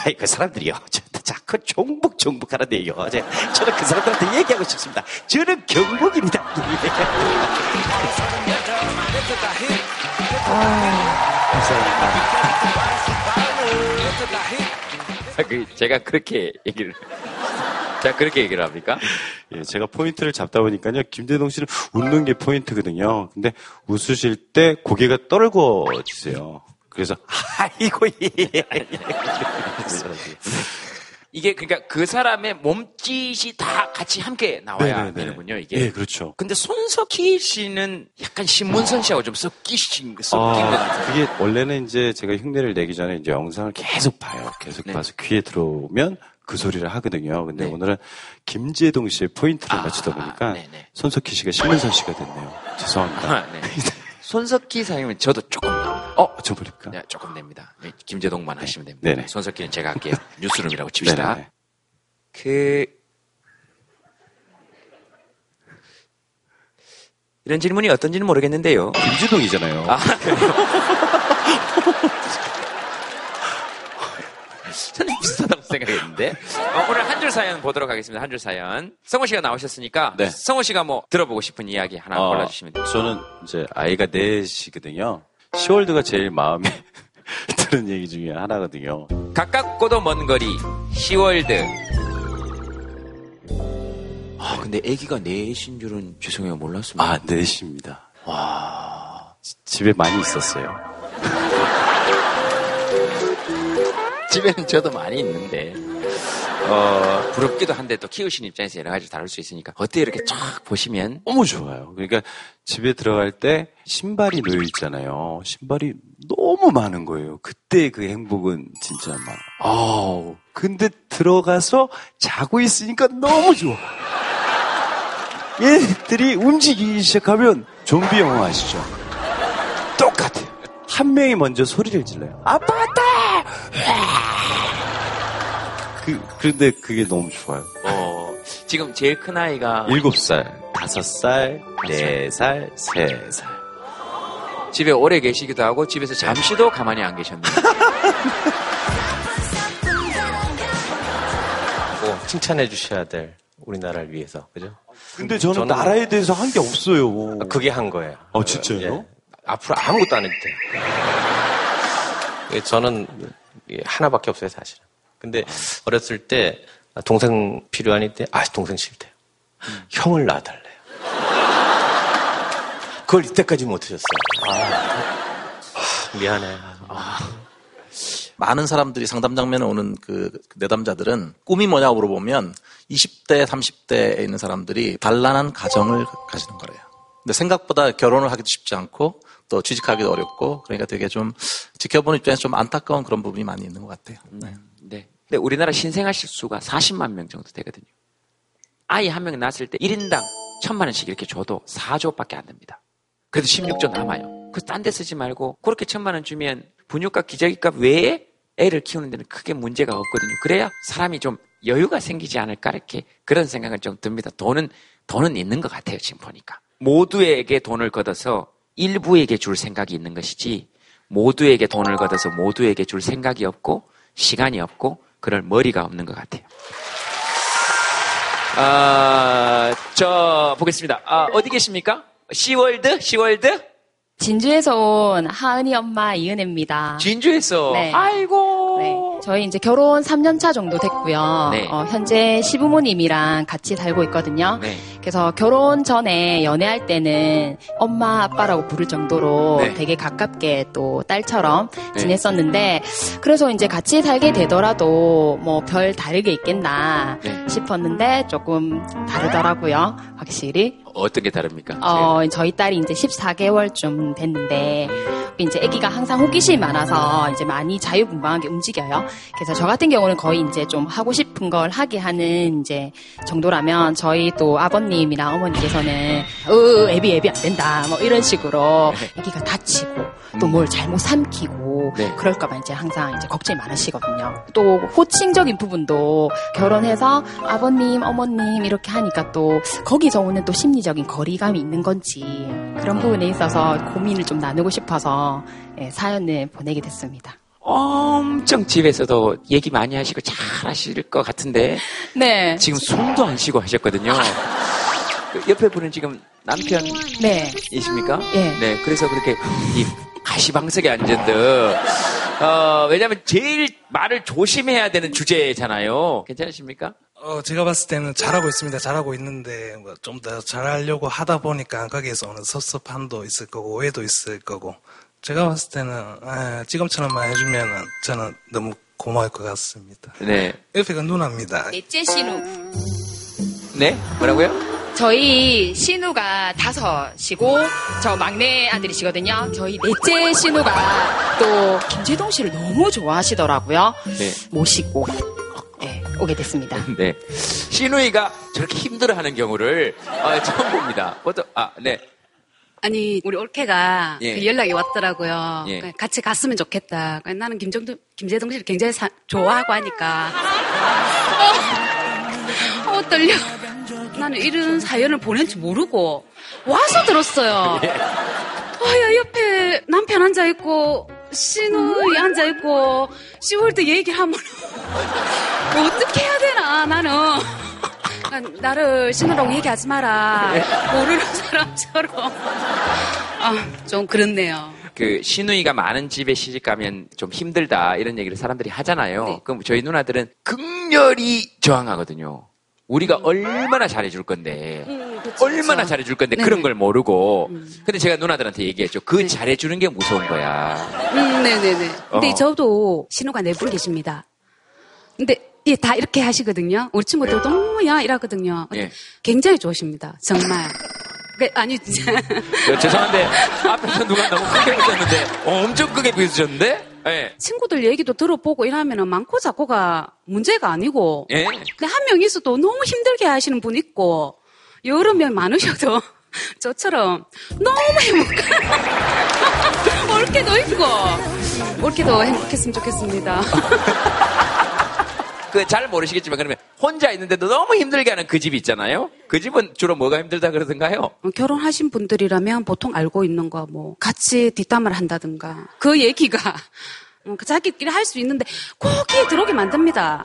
아이, 그 사람들이요. 저, 자꾸 종북, 종북 하는데요. 저, 저는 그 사람들한테 얘기하고 싶습니다. 저는 경북입니다. 아, 그, 제가 그렇게 얘기를. 제가 그렇게 얘기를 합니까? 예, 제가 포인트를 잡다 보니까요. 김대동 씨는 웃는 게 포인트거든요. 근데 웃으실 때 고개가 떨궈지세요. 그래서 아이고 예. 이게 그러니까 그 사람의 몸짓이 다 같이 함께 나와야 네네네. 되는군요, 이게. 예, 그렇죠. 근데 손석희 씨는 약간 신문선 씨하고 좀 섞이신, 섞인 것 아, 같아요. 그게 원래는 이제 제가 흉내를 내기 전에 이제 영상을 계속 봐요. 계속 네. 봐서 귀에 들어오면 그 소리를 하거든요. 근데 오늘은 김재동 씨의 포인트를 맞추다 보니까 손석희 씨가 신문선 씨가 됐네요. 죄송합니다. 아, 네. 손석희 사장님은 저도 조금. 어, 저 버릴까? 네, 조금 됩니다. 네, 김재동만 하시면 됩니다. 네네. 손석희는 제가 할게요. 뉴스룸이라고 칩시다. 네네네. 그, 이런 질문이 어떤지는 모르겠는데요. 김재동이잖아요. 아, 그래요? 저는 생각했는데. 어, 오늘 한 줄 사연 보도록 하겠습니다. 한 줄 사연. 성호 씨가 나오셨으니까. 네. 성호 씨가 뭐 들어보고 싶은 이야기 하나 어, 골라주시면 돼요. 저는 이제 아이가 넷이거든요. 시월드가 제일 마음에 드는 얘기 중에 하나거든요. 가깝고도 먼 거리, 시월드. 아, 근데 아기가 넷인 줄은 죄송해요. 몰랐습니다. 아, 넷입니다. 와. 집에 많이 있었어요. 집에는 저도 많이 있는데. 어, 부럽기도 한데 또 키우신 입장에서 여러 가지 다룰 수 있으니까. 어때 이렇게 쫙 보시면. 너무 좋아요. 그러니까 집에 들어갈 때 신발이 놓여 있잖아요. 신발이 너무 많은 거예요. 그때 그 행복은 진짜 막, 아우. 근데 들어가서 자고 있으니까 너무 좋아. 얘들이 움직이기 시작하면 좀비 영화 아시죠? 똑같아요. 한 명이 먼저 소리를 질러요. 아빠 왔다! 그, 그런데 그게 너무 좋아요. 어, 지금 제일 큰 아이가. 일곱 살, 다섯 살, 네 살, 세 살. 집에 오래 계시기도 하고 집에서 잠시도 가만히 안 계셨네요. 꼭 칭찬해 주셔야 될 우리나라를 위해서 그죠? 근데 저는 나라에 대해서 한 게 없어요. 그게 한 거예요. 어, 진짜요? 예. 앞으로 아무것도 안 해도 돼요. 예, 저는 예, 하나밖에 없어요, 사실은. 근데 어렸을 때 동생 필요하니 때, 아, 동생 싫대요. 형을 낳아달래요. 그걸 이때까지 못하셨어요. 아, 미안해. 많은 사람들이 상담 장면에 오는 그 내담자들은 꿈이 뭐냐고 물어보면 20대, 30대에 있는 사람들이 단란한 가정을 가지는 거래요. 근데 생각보다 결혼을 하기도 쉽지 않고 또 취직하기도 어렵고 그러니까 되게 좀 지켜보는 입장에서 좀 안타까운 그런 부분이 많이 있는 것 같아요. 네. 네. 근데 우리나라 신생아 실 수가 40만 명 정도 되거든요. 아이 한 명 낳았을 때 1인당 천만 원씩 이렇게 줘도 4조밖에 안 됩니다. 그래도 16조 남아요. 그 딴 데 쓰지 말고 그렇게 천만 원 주면 분유값, 기저귀값 외에 애를 키우는 데는 크게 문제가 없거든요. 그래야 사람이 좀 여유가 생기지 않을까 이렇게 그런 생각은 좀 듭니다. 돈은 돈은 있는 것 같아요. 지금 보니까 모두에게 돈을 걷어서 일부에게 줄 생각이 있는 것이지 모두에게 돈을 걷어서 모두에게 줄 생각이 없고 시간이 없고 그럴 머리가 없는 것 같아요. 아, 저 보겠습니다. 아, 어디 계십니까? 시월드? 시월드? 진주에서 온 하은이 엄마 이은혜입니다. 진주에서. 네. 아이고. 네. 저희 이제 결혼 3년 차 정도 됐고요. 네. 어, 현재 시부모님이랑 같이 살고 있거든요. 네. 그래서 결혼 전에 연애할 때는 엄마 아빠라고 부를 정도로 네. 되게 가깝게 또 딸처럼 네. 지냈었는데 그래서 이제 같이 살게 되더라도 뭐 별 다르게 있겠나 네. 싶었는데 조금 다르더라고요. 확실히. 어떤 게 다릅니까? 어, 저희 딸이 이제 14개월쯤 됐는데, 이제 아기가 항상 호기심이 많아서 이제 많이 자유분방하게 움직여요. 그래서 저 같은 경우는 거의 이제 좀 하고 싶은 걸 하게 하는 이제 정도라면 저희 또 아버님 이랑 어머니께서는, 으, 애비, 애비 안 된다. 뭐 이런 식으로 아기가 다치고 또 뭘 잘못 삼키고 네. 그럴까봐 이제 항상 이제 걱정이 많으시거든요. 또 호칭적인 부분도 결혼해서 아버님, 어머님 이렇게 하니까 또 거기서 오는 또 심리적인 거리감이 있는 건지 그런 부분에 있어서 고민을 좀 나누고 싶어서 예, 사연을 보내게 됐습니다. 엄청 집에서도 얘기 많이 하시고 잘 하실 것 같은데 네. 지금 숨도 안 쉬고 하셨거든요. 그 옆에 분은 지금 남편이십니까? 네. 예. 네. 그래서 그렇게 이 가시방석에 앉은 듯. 어, 왜냐면 제일 말을 조심해야 되는 주제잖아요. 괜찮으십니까? 어, 제가 봤을 때는 잘하고 있습니다. 잘하고 있는데, 뭐 좀 더 잘하려고 하다 보니까 거기에서 오는 섭섭함도 있을 거고, 오해도 있을 거고, 제가 봤을 때는, 에, 지금처럼만 해주면은 저는 너무 고마울 것 같습니다. 네. 옆에가 누나입니다. 넷째 신우. 네? 뭐라고요? 저희 신우가 다섯이고 저 막내 아들이시거든요. 저희 넷째 신우가 또 김재동 씨를 너무 좋아하시더라고요. 네. 모시고 네, 오게 됐습니다. 네. 시누이가 저렇게 힘들어하는 경우를 어, 처음 봅니다. 아, 네. 아니 우리 올케가 예. 그 연락이 왔더라고요. 예. 그러니까 같이 갔으면 좋겠다. 그러니까 나는 김정도 김재동 씨를 굉장히 사- 좋아하고 하니까 어, 어, 떨려. 나는 이런 사연을 줄 모르고 와서 들었어요. 예. 아야 옆에 남편 앉아 있고 신우이 앉아 있고 시월드 얘기하면 어떻게 해야 되나 나는. 나를 신우라고 얘기하지 마라. 모르는 사람처럼. 아, 좀 그렇네요. 그 시누이가 많은 집에 시집 가면 좀 힘들다 이런 얘기를 사람들이 하잖아요. 네. 그럼 저희 누나들은 극렬히 저항하거든요. 우리가 얼마나 잘해줄 건데, 음, 그쵸, 얼마나 그쵸. 잘해줄 건데 네네. 음. 그런 걸 모르고. 근데 제가 누나들한테 얘기했죠. 그 잘해주는 게 무서운 거야. 음, 네네네. 근데 어. 저도 신호가 네 분 계십니다. 근데 예, 다 이렇게 하시거든요. 우리 친구들 너무야 이러거든요. 예. 굉장히 좋으십니다. 정말. 그, 아니 진짜. 네, 죄송한데 앞에서 누가 너무 크게 웃었는데 어, 엄청 크게 웃으셨는데? 예. 친구들 얘기도 들어보고 이러면은 많고 작고가 문제가 아니고. 예. 근데 한 명 있어도 너무 힘들게 하시는 분 있고 여러 명 많으셔도 저처럼 너무 행복한 올케도 있고 올케도 행복했으면 좋겠습니다. 그 잘 모르시겠지만 그러면 혼자 있는데도 너무 힘들게 하는 그 집 있잖아요. 그 집은 주로 뭐가 힘들다 그러던가요? 어, 결혼하신 분들이라면 보통 알고 있는 거 뭐 같이 뒷담화를 한다든가 그 얘기가 어, 그 자기끼리 할 수 있는데 꼭 귀에 들어오게 만듭니다.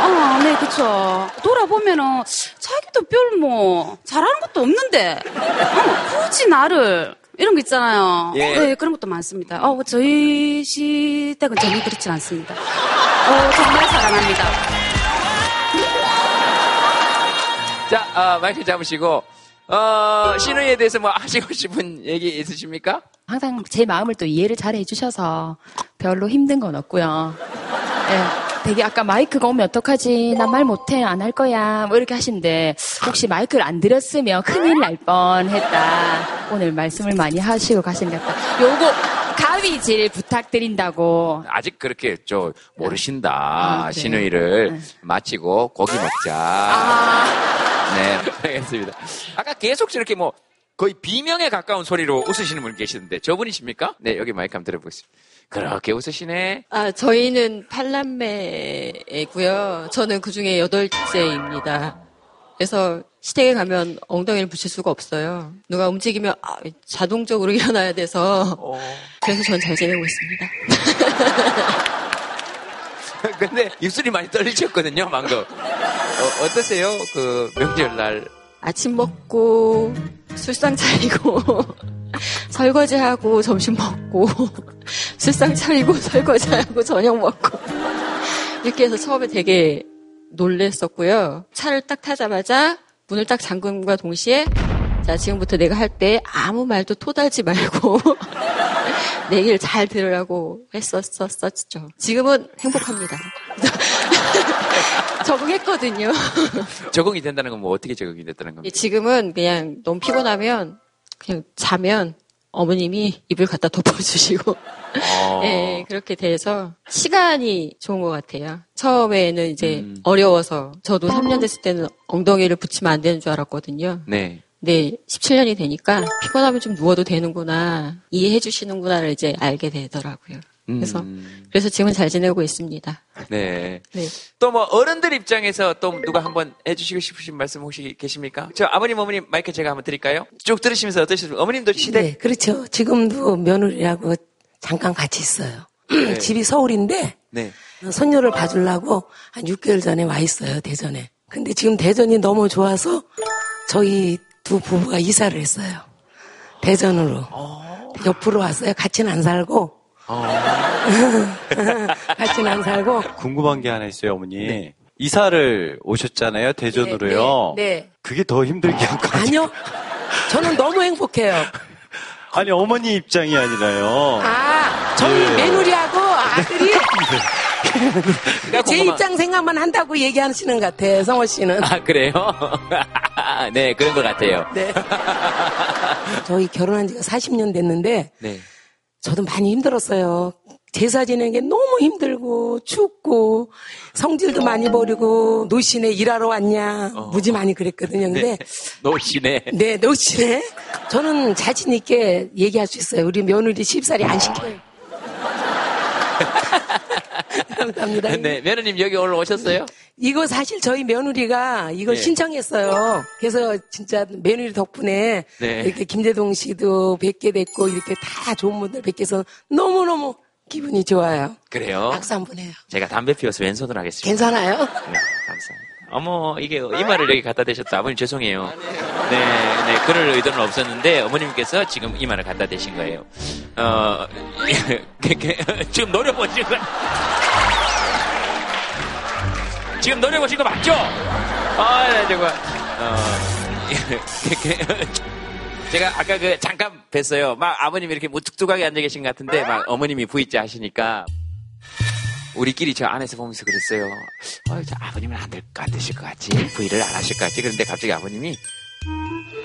어, 네, 그쵸. 돌아보면은 자기도 별뭐 잘하는 것도 없는데 어, 굳이 나를 이런 거 있잖아요. 예. 네, 그런 것도 많습니다. 어, 저희 시댁은 전혀 그렇진 않습니다. 어, 정말 사랑합니다. 자, 아, 마이크 잡으시고 어, 신우에 대해서 뭐 하시고 싶은 얘기 있으십니까? 항상 제 마음을 또 이해를 잘 해주셔서 별로 힘든 건 없고요. 예, 되게 아까 마이크가 오면 어떡하지? 나 말 못해. 안 할 거야. 뭐 이렇게 하시는데 혹시 마이크를 안 드렸으면 큰일 날 뻔했다. 오늘 말씀을 많이 하시고 가신 것 같다. 요거 가위질 부탁드린다고. 아직 그렇게 저 모르신다 아, 그래요? 신우이를 마치고 고기 먹자. 아. 네, 알겠습니다. 아까 계속 저렇게 뭐 거의 비명에 가까운 소리로 웃으시는 분 계시는데 저분이십니까? 네, 여기 마이크 한번 들어보겠습니다. 그렇게 웃으시네. 아, 저희는 팔남매고요. 저는 그 중에 여덟째입니다. 그래서 시댁에 가면 엉덩이를 붙일 수가 없어요. 누가 움직이면 아, 자동적으로 일어나야 돼서 그래서 전 잘 지내고 있습니다. 근데 입술이 많이 떨리셨거든요, 방금. 어, 어떠세요? 그 명절날. 아침 먹고 술상 차리고 설거지하고 점심 먹고 술상 차리고 설거지하고 저녁 먹고 이렇게 해서 처음에 되게 놀랬었고요. 차를 딱 타자마자 문을 딱 잠금과 동시에 자 지금부터 내가 할 때 아무 말도 토달지 말고 내 얘기를 잘 들으라고 했었었죠. 지금은 행복합니다. 적응했거든요. 적응이 된다는 건 뭐 어떻게 적응이 됐다는 겁니까? 예, 지금은 그냥 너무 피곤하면 그냥 자면 어머님이 입을 갖다 덮어주시고 어. 예, 그렇게 돼서 시간이 좋은 것 같아요. 처음에는 이제 어려워서 저도 3년 됐을 때는 엉덩이를 붙이면 안 되는 줄 알았거든요. 네. 네, 17년이 되니까 피곤하면 좀 누워도 되는구나, 이해해 주시는구나를 이제 알게 되더라고요. 그래서, 그래서 지금은 잘 지내고 있습니다. 네. 네. 또 뭐 어른들 입장에서 또 누가 한번 해주시고 싶으신 말씀 혹시 계십니까? 저 아버님 어머님 마이크 제가 한번 드릴까요? 쭉 들으시면서 어떠셨어요? 어머님도 시댁 네, 그렇죠. 지금도 며느리하고 잠깐 같이 있어요. 네. 집이 서울인데 네. 손녀를 봐주려고 한 6개월 전에 와 있어요, 대전에. 근데 지금 대전이 너무 좋아서 저희 두 부부가 이사를 했어요. 대전으로. 옆으로 왔어요. 같이는 안 살고. 같이는 안 살고. 궁금한 게 하나 있어요, 어머니. 이사를 오셨잖아요, 대전으로요. 네, 네. 그게 더 힘들게 한거 아니에요? 아니요. 저는 너무 행복해요. 아니, 어머니 입장이 아니라요. 아, 저희 네. 며느리하고 아들이 제 궁금한- 입장 생각만 한다고 얘기하시는 것 같아, 성호 씨는. 아, 그래요? 네, 그런 것 같아요. 네. 저희 결혼한 지가 40년 됐는데, 네. 저도 많이 힘들었어요. 제사 지내는 게 너무 힘들고, 춥고, 성질도 많이 버리고, 노신에 일하러 왔냐, 무지 많이 그랬거든요. 근데, 네. 노시네. 네, 노신에 저는 자신 있게 얘기할 수 있어요. 우리 며느리 쉽사리 안 시켜요. 감사합니다. 네, 며느님 여기 오늘 오셨어요? 이거 사실 저희 며느리가 이걸 네. 신청했어요. 그래서 진짜 며느리 덕분에 네. 이렇게 김재동 씨도 뵙게 됐고 이렇게 다 좋은 분들 뵙게 해서 너무너무 기분이 좋아요. 그래요? 박수 한 번 해요. 제가 담배 피워서 왼손으로 하겠습니다. 괜찮아요? 네, 감사합니다. 어머, 이게 이마를 여기 갖다 대셨다. 아버님 죄송해요. 네, 네, 그럴 의도는 없었는데 어머님께서 지금 이마를 갖다 대신 거예요. 어, 지금 노려보신 거. 지금 노려보신 거 맞죠? 아, 네, 정말. 어, 제가 아까 그 잠깐 뵀어요. 막 아버님이 이렇게 무뚝뚝하게 앉아 계신 것 같은데 막 어머님이 V자 하시니까 우리끼리 저 안에서 보면서 그랬어요. 어, 저 아버님은 안, 될, 안 되실 것 같지? V를 안 하실 것 같지? 그런데 갑자기 아버님이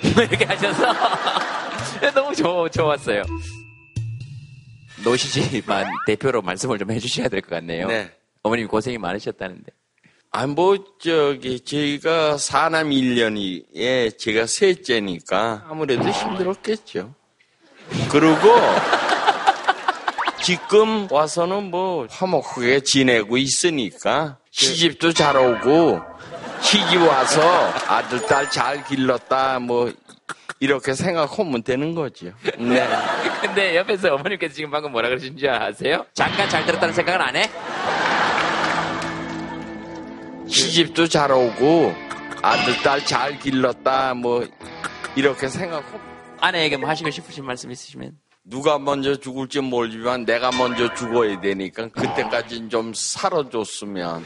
이렇게 하셔서 너무 좋, 좋았어요. 노시지만 대표로 말씀을 좀 해주셔야 될 것 같네요. 네. 어머님 고생이 많으셨다는데. 아, 뭐, 저기, 저희가 사남 1년이에 제가 셋째니까 아무래도 힘들었겠죠. 그리고 지금 와서는 뭐 화목하게 지내고 있으니까 시집도 잘 오고 시집 와서 아들, 딸 잘 길렀다 뭐 이렇게 생각하면 되는 거죠. 네. 근데 옆에서 어머님께서 지금 방금 뭐라 그러신 줄 아세요? 잠깐 잘 들었다는 생각은 안 해? 시집도 잘 오고 아들, 딸 잘 길렀다 뭐 이렇게 생각하고 아내에게 뭐 하시고 싶으신 말씀 있으시면? 누가 먼저 죽을지 모르지만 내가 먼저 죽어야 되니까 그때까지는 좀 살아줬으면.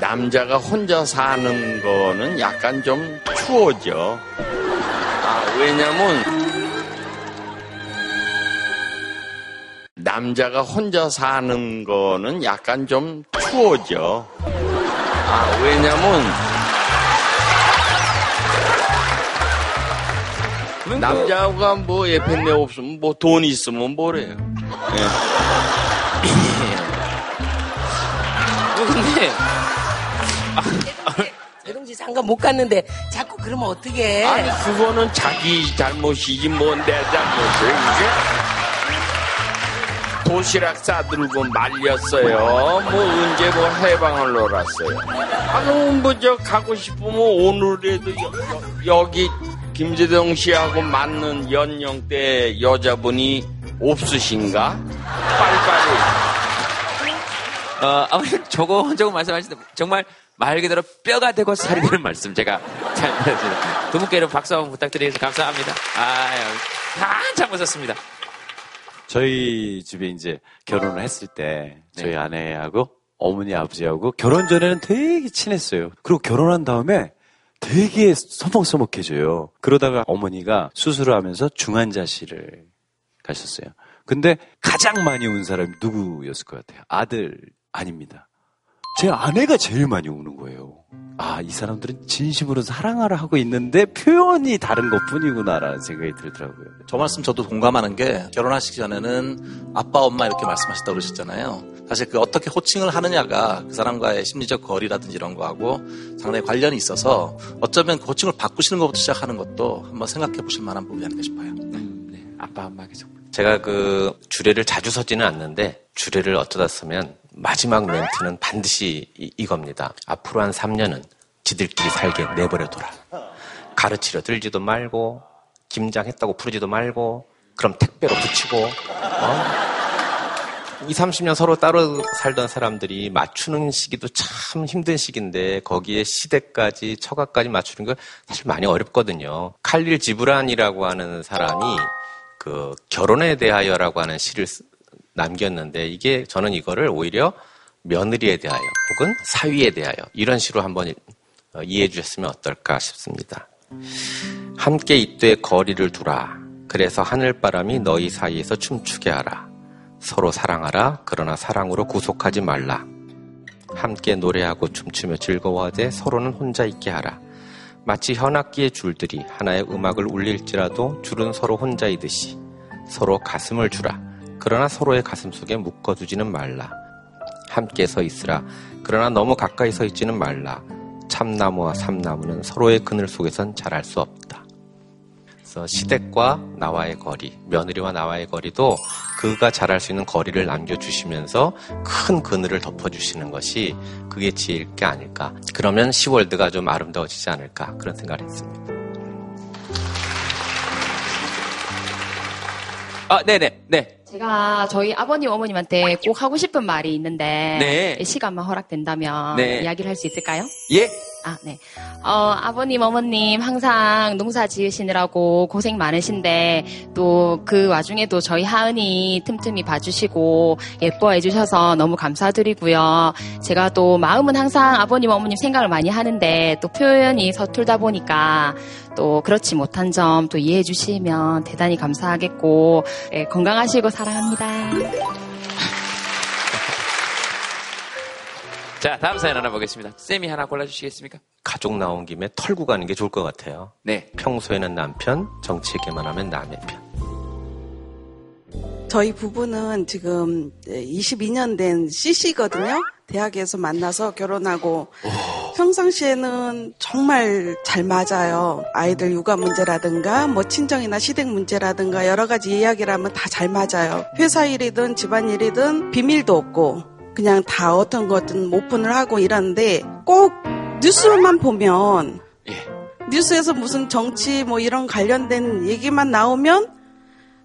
남자가 혼자 사는 거는 약간 좀 추워져. 아 왜냐면 남자가 혼자 사는 거는 약간 좀 추워져. 아 왜냐면 남자가 뭐 예편내 없으면 뭐 돈 있으면 뭐래요. 근데 대동지 장관 못 갔는데 자꾸 그러면 어떡해. 아니 그거는 자기 잘못이지 뭐내 잘못이 이게 도시락 싸들고 말렸어요. 뭐 언제 뭐 해방을 놀았어요. 아니 뭐저 가고 싶으면 오늘에도 여, 기 김재동 씨하고 맞는 연령대 여자분이 없으신가? 빨리빨리. 어, 아무튼 저거 저거 말씀하시는데 정말 말 그대로 뼈가 되고 살이 되는 말씀 제가 잘 들었습니다. 두 분께 여러분 박수 한번 부탁드리겠습니다. 감사합니다. 아, 한참 웃었습니다. 저희 집에 이제 결혼을 했을 때 저희 아내하고 어머니 아버지하고 결혼 전에는 되게 친했어요. 그리고 결혼한 다음에 되게 서먹서먹해져요. 그러다가 어머니가 수술을 하면서 중환자실을 가셨어요. 근데 가장 많이 운 사람이 누구였을 것 같아요? 아들 아닙니다. 제 아내가 제일 많이 우는 거예요. 아, 이 사람들은 진심으로 사랑하려 하고 있는데 표현이 다른 것 뿐이구나라는 생각이 들더라고요. 저 말씀 저도 공감하는 게 결혼하시기 전에는 아빠 엄마 이렇게 말씀하셨다고 그러셨잖아요. 사실 그 어떻게 호칭을 하느냐가 그 사람과의 심리적 거리라든지 이런 거하고 상당히 관련이 있어서 어쩌면 그 호칭을 바꾸시는 것부터 시작하는 것도 한번 생각해 보실 만한 부분이 아닌가 싶어요. 아빠 엄마 계속. 제가 그 주례를 자주 서지는 않는데 주례를 어쩌다 쓰면 마지막 멘트는 반드시 이, 이겁니다. 앞으로 한 3년은 지들끼리 살게 내버려둬라. 가르치려 들지도 말고 김장했다고 부르지도 말고 그럼 택배로 붙이고 어? 2, 30년 서로 따로 살던 사람들이 맞추는 시기도 참 힘든 시기인데 거기에 시대까지 처가까지 맞추는 거 사실 많이 어렵거든요. 칼릴 지브란이라고 하는 사람이 그 결혼에 대하여라고 하는 시를 쓰- 남겼는데 이게 저는 이거를 오히려 며느리에 대하여 혹은 사위에 대하여 이런 시로 한번 어, 이해해 주셨으면 어떨까 싶습니다. 함께 이때 거리를 두라. 그래서 하늘바람이 너희 사이에서 춤추게 하라. 서로 사랑하라. 그러나 사랑으로 구속하지 말라. 함께 노래하고 춤추며 즐거워하되 서로는 혼자 있게 하라. 마치 현악기의 줄들이 하나의 음악을 울릴지라도 줄은 서로 혼자이듯이 서로 가슴을 주라. 그러나 서로의 가슴 속에 묶어두지는 말라. 함께 서 있으라. 그러나 너무 가까이 서 있지는 말라. 참나무와 삼나무는 서로의 그늘 속에선 자랄 수 없다. 그래서 시댁과 나와의 거리, 며느리와 나와의 거리도 그가 자랄 수 있는 거리를 남겨주시면서 큰 그늘을 덮어주시는 것이 그게 지혜일 게 아닐까. 그러면 시월드가 좀 아름다워지지 않을까. 그런 생각을 했습니다. 아, 네네, 네. 제가 저희 아버님 어머님한테 꼭 하고 싶은 말이 있는데 네. 시간만 허락된다면 네. 이야기를 할 수 있을까요? 예? 아, 네. 어, 아버님, 어머님 항상 농사 지으시느라고 고생 많으신데 또 그 와중에도 저희 하은이 틈틈이 봐주시고 예뻐해 주셔서 너무 감사드리고요. 제가 또 마음은 항상 아버님, 어머님 생각을 많이 하는데 또 표현이 서툴다 보니까 또 그렇지 못한 점 또 이해해 주시면 대단히 감사하겠고 예, 건강하시고 사 랑합니다. 자, 다음 사연 하나 보겠습니다. 쌤이 하나 골라주시겠습니까? 가족 나온 김에 털고 가는 게 좋을 것 같아요. 네. 평소에는 남편, 정치 얘기만 하면 남의 편. 저희 부부는 지금 22년 된 CC거든요. 대학에서 만나서 결혼하고 평상시에는 정말 잘 맞아요. 아이들 육아 문제라든가 뭐 친정이나 시댁 문제라든가 여러 가지 이야기를 하면 다 잘 맞아요. 회사 일이든 집안 일이든 비밀도 없고 그냥 다 어떤 거든 오픈을 하고 이러는데 꼭 뉴스만 보면 뉴스에서 무슨 정치 뭐 이런 관련된 얘기만 나오면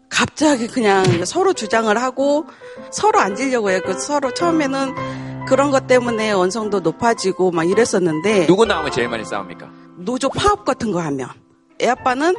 갑자기 그냥 서로 주장을 하고 서로 앉으려고 해요. 그 서로 처음에는 그런 것 때문에 언성도 높아지고 막 이랬었는데 누구 나오면 제일 많이 싸웁니까? 노조 파업 같은 거 하면 애 아빠는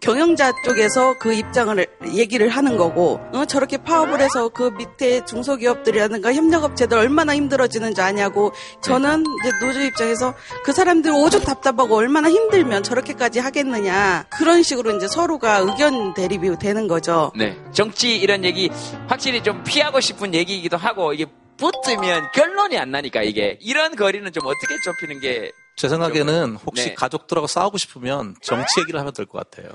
경영자 쪽에서 그 입장을 얘기를 하는 거고 어, 저렇게 파업을 해서 그 밑에 중소기업들이라든가 협력업체들 얼마나 힘들어지는지 아냐고 저는 이제 노조 입장에서 그 사람들 오죽 답답하고 얼마나 힘들면 저렇게까지 하겠느냐 그런 식으로 이제 서로가 의견 대립이 되는 거죠. 네. 정치 이런 얘기 확실히 좀 피하고 싶은 얘기이기도 하고 이게 붙으면 결론이 안 나니까 이게 이런 거리는 좀 어떻게 좁히는 게 제 생각에는 혹시 네. 가족들하고 싸우고 싶으면 정치 얘기를 하면 될 것 같아요.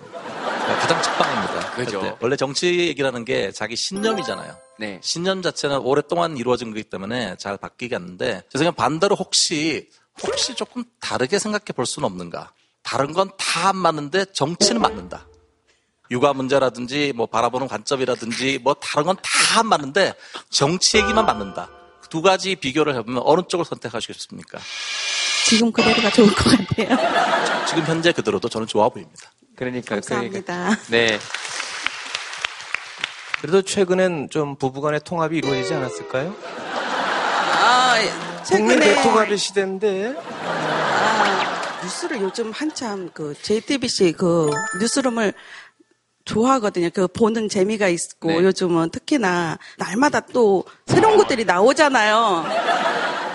가장 적당합니다. 그죠. 그때. 원래 정치 얘기라는 게 자기 신념이잖아요. 네. 신념 자체는 오랫동안 이루어진 거기 때문에 잘 바뀌지 않는데 제 생각 반대로 혹시 혹시 조금 다르게 생각해 볼 수는 없는가? 다른 건다안 맞는데 정치는 맞는다. 육아 문제라든지 뭐 바라보는 관점이라든지 뭐 다른 건다안 맞는데 정치 얘기만 맞는다. 두 가지 비교를 해보면 어느 쪽을 선택하시겠습니까? 지금 그대로가 좋을 것 같아요. 지금 현재 그대로도 저는 좋아 보입니다. 그러니까 감사합니다. 네. 그래도 최근엔 좀 부부간의 통합이 이루어지지 않았을까요? 아, 국민 최근에 대통합의 시대인데 아, 뉴스를 요즘 한참 그 JTBC 그 뉴스룸을 좋아하거든요. 그 보는 재미가 있고 네. 요즘은 특히나 날마다 또 새로운 것들이 나오잖아요.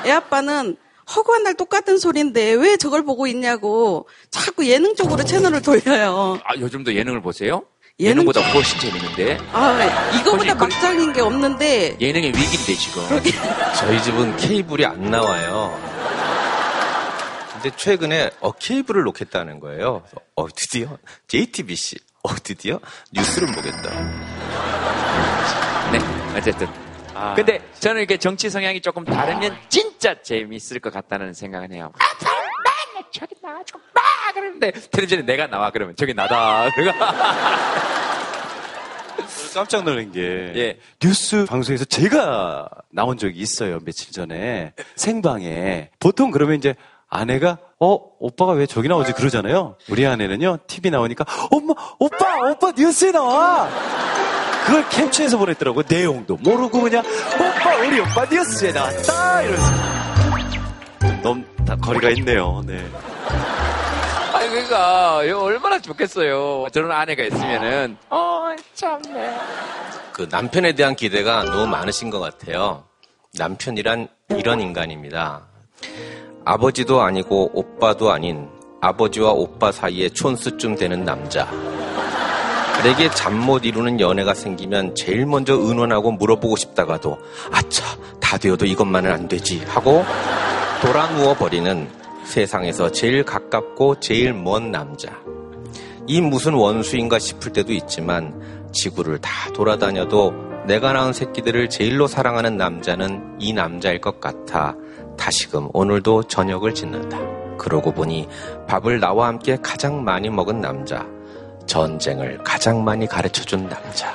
애 아빠는 허구한 날 똑같은 소리인데 왜 저걸 보고 있냐고 자꾸 예능 쪽으로 채널을 돌려요. 아, 요즘도 예능을 보세요? 예능- 예능보다 훨씬 재밌는데. 아, 이거보다 막장인 게 없는데 예능의 위기인데 지금. 저희 집은 케이블이 안 나와요. 근데 최근에 어 케이블을 놓겠다는 거예요. 어 드디어 JTBC. 어 드디어 뉴스를 보겠다. 네, 어쨌든. 아. 근데 저는 이렇게 정치 성향이 조금 다르면 진짜 재밌을 것 같다는 생각은 해요. 아, 맨날 저기 나가지고 막 그러는데 텔레비전에 내가 나와 그러면 저기 나다. 깜짝 놀란 게 예. 뉴스 방송에서 제가 나온 적이 있어요 며칠 전에 생방에 보통 그러면 이제 아내가 어 오빠가 왜 저기 나오지 그러잖아요 우리 아내는요 TV 나오니까 엄마 오빠 오빠 뉴스에 나와 그걸 캡처해서 보냈더라고 내용도 모르고 그냥 오빠 우리 오빠 뉴스에 나왔다 이러면서 너무 다 거리가 있네요 네. 아니 그러니까 얼마나 좋겠어요. 저런 아내가 있으면은 어 참네. 그 남편에 대한 기대가 너무 많으신 것 같아요. 남편이란 이런 인간입니다. 아버지도 아니고 오빠도 아닌 아버지와 오빠 사이에 촌수쯤 되는 남자. 내게 잠 못 이루는 연애가 생기면 제일 먼저 은원하고 물어보고 싶다가도 아차 다 되어도 이것만은 안 되지 하고 돌아 누워 버리는 세상에서 제일 가깝고 제일 먼 남자. 이 무슨 원수인가 싶을 때도 있지만 지구를 다 돌아다녀도 내가 낳은 새끼들을 제일로 사랑하는 남자는 이 남자일 것 같아 다시금 오늘도 저녁을 짓는다. 그러고 보니 밥을 나와 함께 가장 많이 먹은 남자, 전쟁을 가장 많이 가르쳐 준 남자.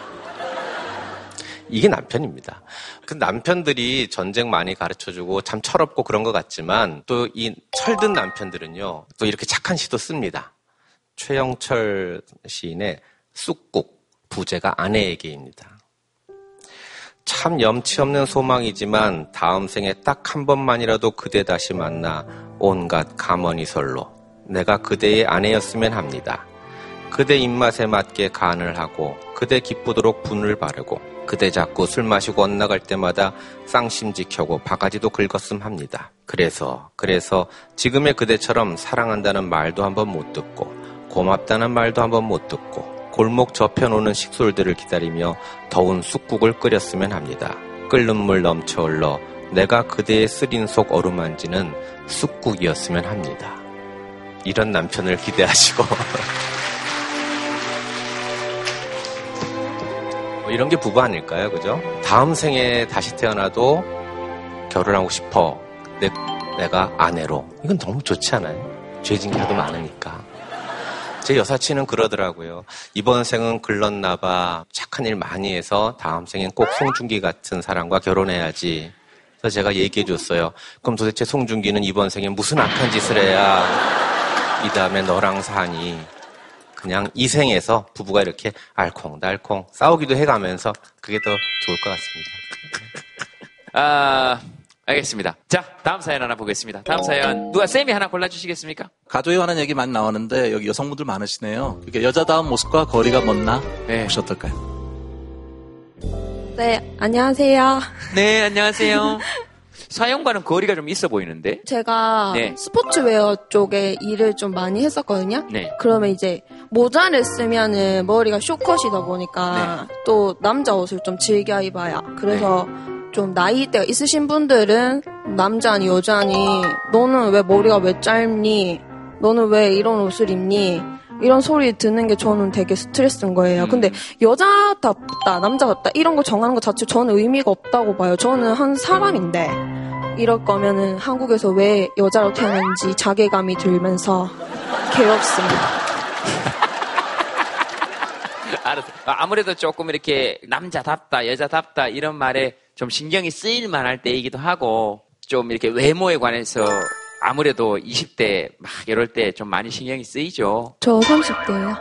이게 남편입니다. 그 남편들이 전쟁 많이 가르쳐 주고 참 철없고 그런 것 같지만 또 이 철든 남편들은요, 또 이렇게 착한 시도 씁니다. 최영철 시인의 쑥국, 부제가 아내에게입니다. 참 염치 없는 소망이지만 다음 생에 딱 한 번만이라도 그대 다시 만나 온갖 가머니설로 내가 그대의 아내였으면 합니다. 그대 입맛에 맞게 간을 하고 그대 기쁘도록 분을 바르고 그대 자꾸 술 마시고 엇나갈 때마다 쌍심 지 켜고 바가지도 긁었음 합니다. 그래서 그래서 지금의 그대처럼 사랑한다는 말도 한번 못 듣고 고맙다는 말도 한번 못 듣고 골목 저편 오는 식솔들을 기다리며 더운 쑥국을 끓였으면 합니다. 끓는 물 넘쳐 흘러 내가 그대의 쓰린 속 어루만지는 쑥국이었으면 합니다. 이런 남편을 기대하시고 뭐 이런 게 부부 아닐까요? 그죠? 다음 생에 다시 태어나도 결혼하고 싶어. 내, 내가 아내로. 이건 너무 좋지 않아요? 죄진 게 하도 많으니까. 제 여사친은 그러더라고요. 이번 생은 글렀나 봐. 착한 일 많이 해서 다음 생엔 꼭 송중기 같은 사람과 결혼해야지. 그래서 제가 얘기해 줬어요. 그럼 도대체 송중기는 이번 생에 무슨 악한 짓을 해야 이 다음에 너랑 사니? 그냥 이 생에서 부부가 이렇게 알콩달콩 싸우기도 해가면서 그게 더 좋을 것 같습니다. 아, 알겠습니다. 자, 다음 사연 하나 보겠습니다. 다음 사연 누가 쌤이 하나 골라주시겠습니까? 가족에 관한 얘기 많이 나오는데 여기 여성분들 많으시네요. 이게 여자다운 모습과 거리가 먼나 혹시 어떨까요? 네, 안녕하세요. 네, 안녕하세요. 사연과는 거리가 좀 있어 보이는데. 제가 네. 스포츠웨어 쪽에 일을 좀 많이 했었거든요. 네. 그러면 이제 모자를 쓰면은 머리가 쇼컷이다 보니까 또 남자 옷을 좀 즐겨 입어요. 그래서 좀 나이대가 있으신 분들은 남자니 여자니 너는 왜 머리가 왜 짧니? 너는 왜 이런 옷을 입니? 이런 소리 듣는 게 저는 되게 스트레스인 거예요. 근데 여자답다, 남자답다 이런 거 정하는 것 자체 저는 의미가 없다고 봐요. 저는 한 사람인데 이럴 거면은 한국에서 왜 여자로 태어난지 자괴감이 들면서 괴롭습니다. 알았어. 아, 아무래도 조금 이렇게 남자답다, 여자답다 이런 말에 좀 신경이 쓰일 만할 때이기도 하고 좀 이렇게 외모에 관해서 아무래도 20대 막 이럴 때 좀 많이 신경이 쓰이죠. 저 30대예요.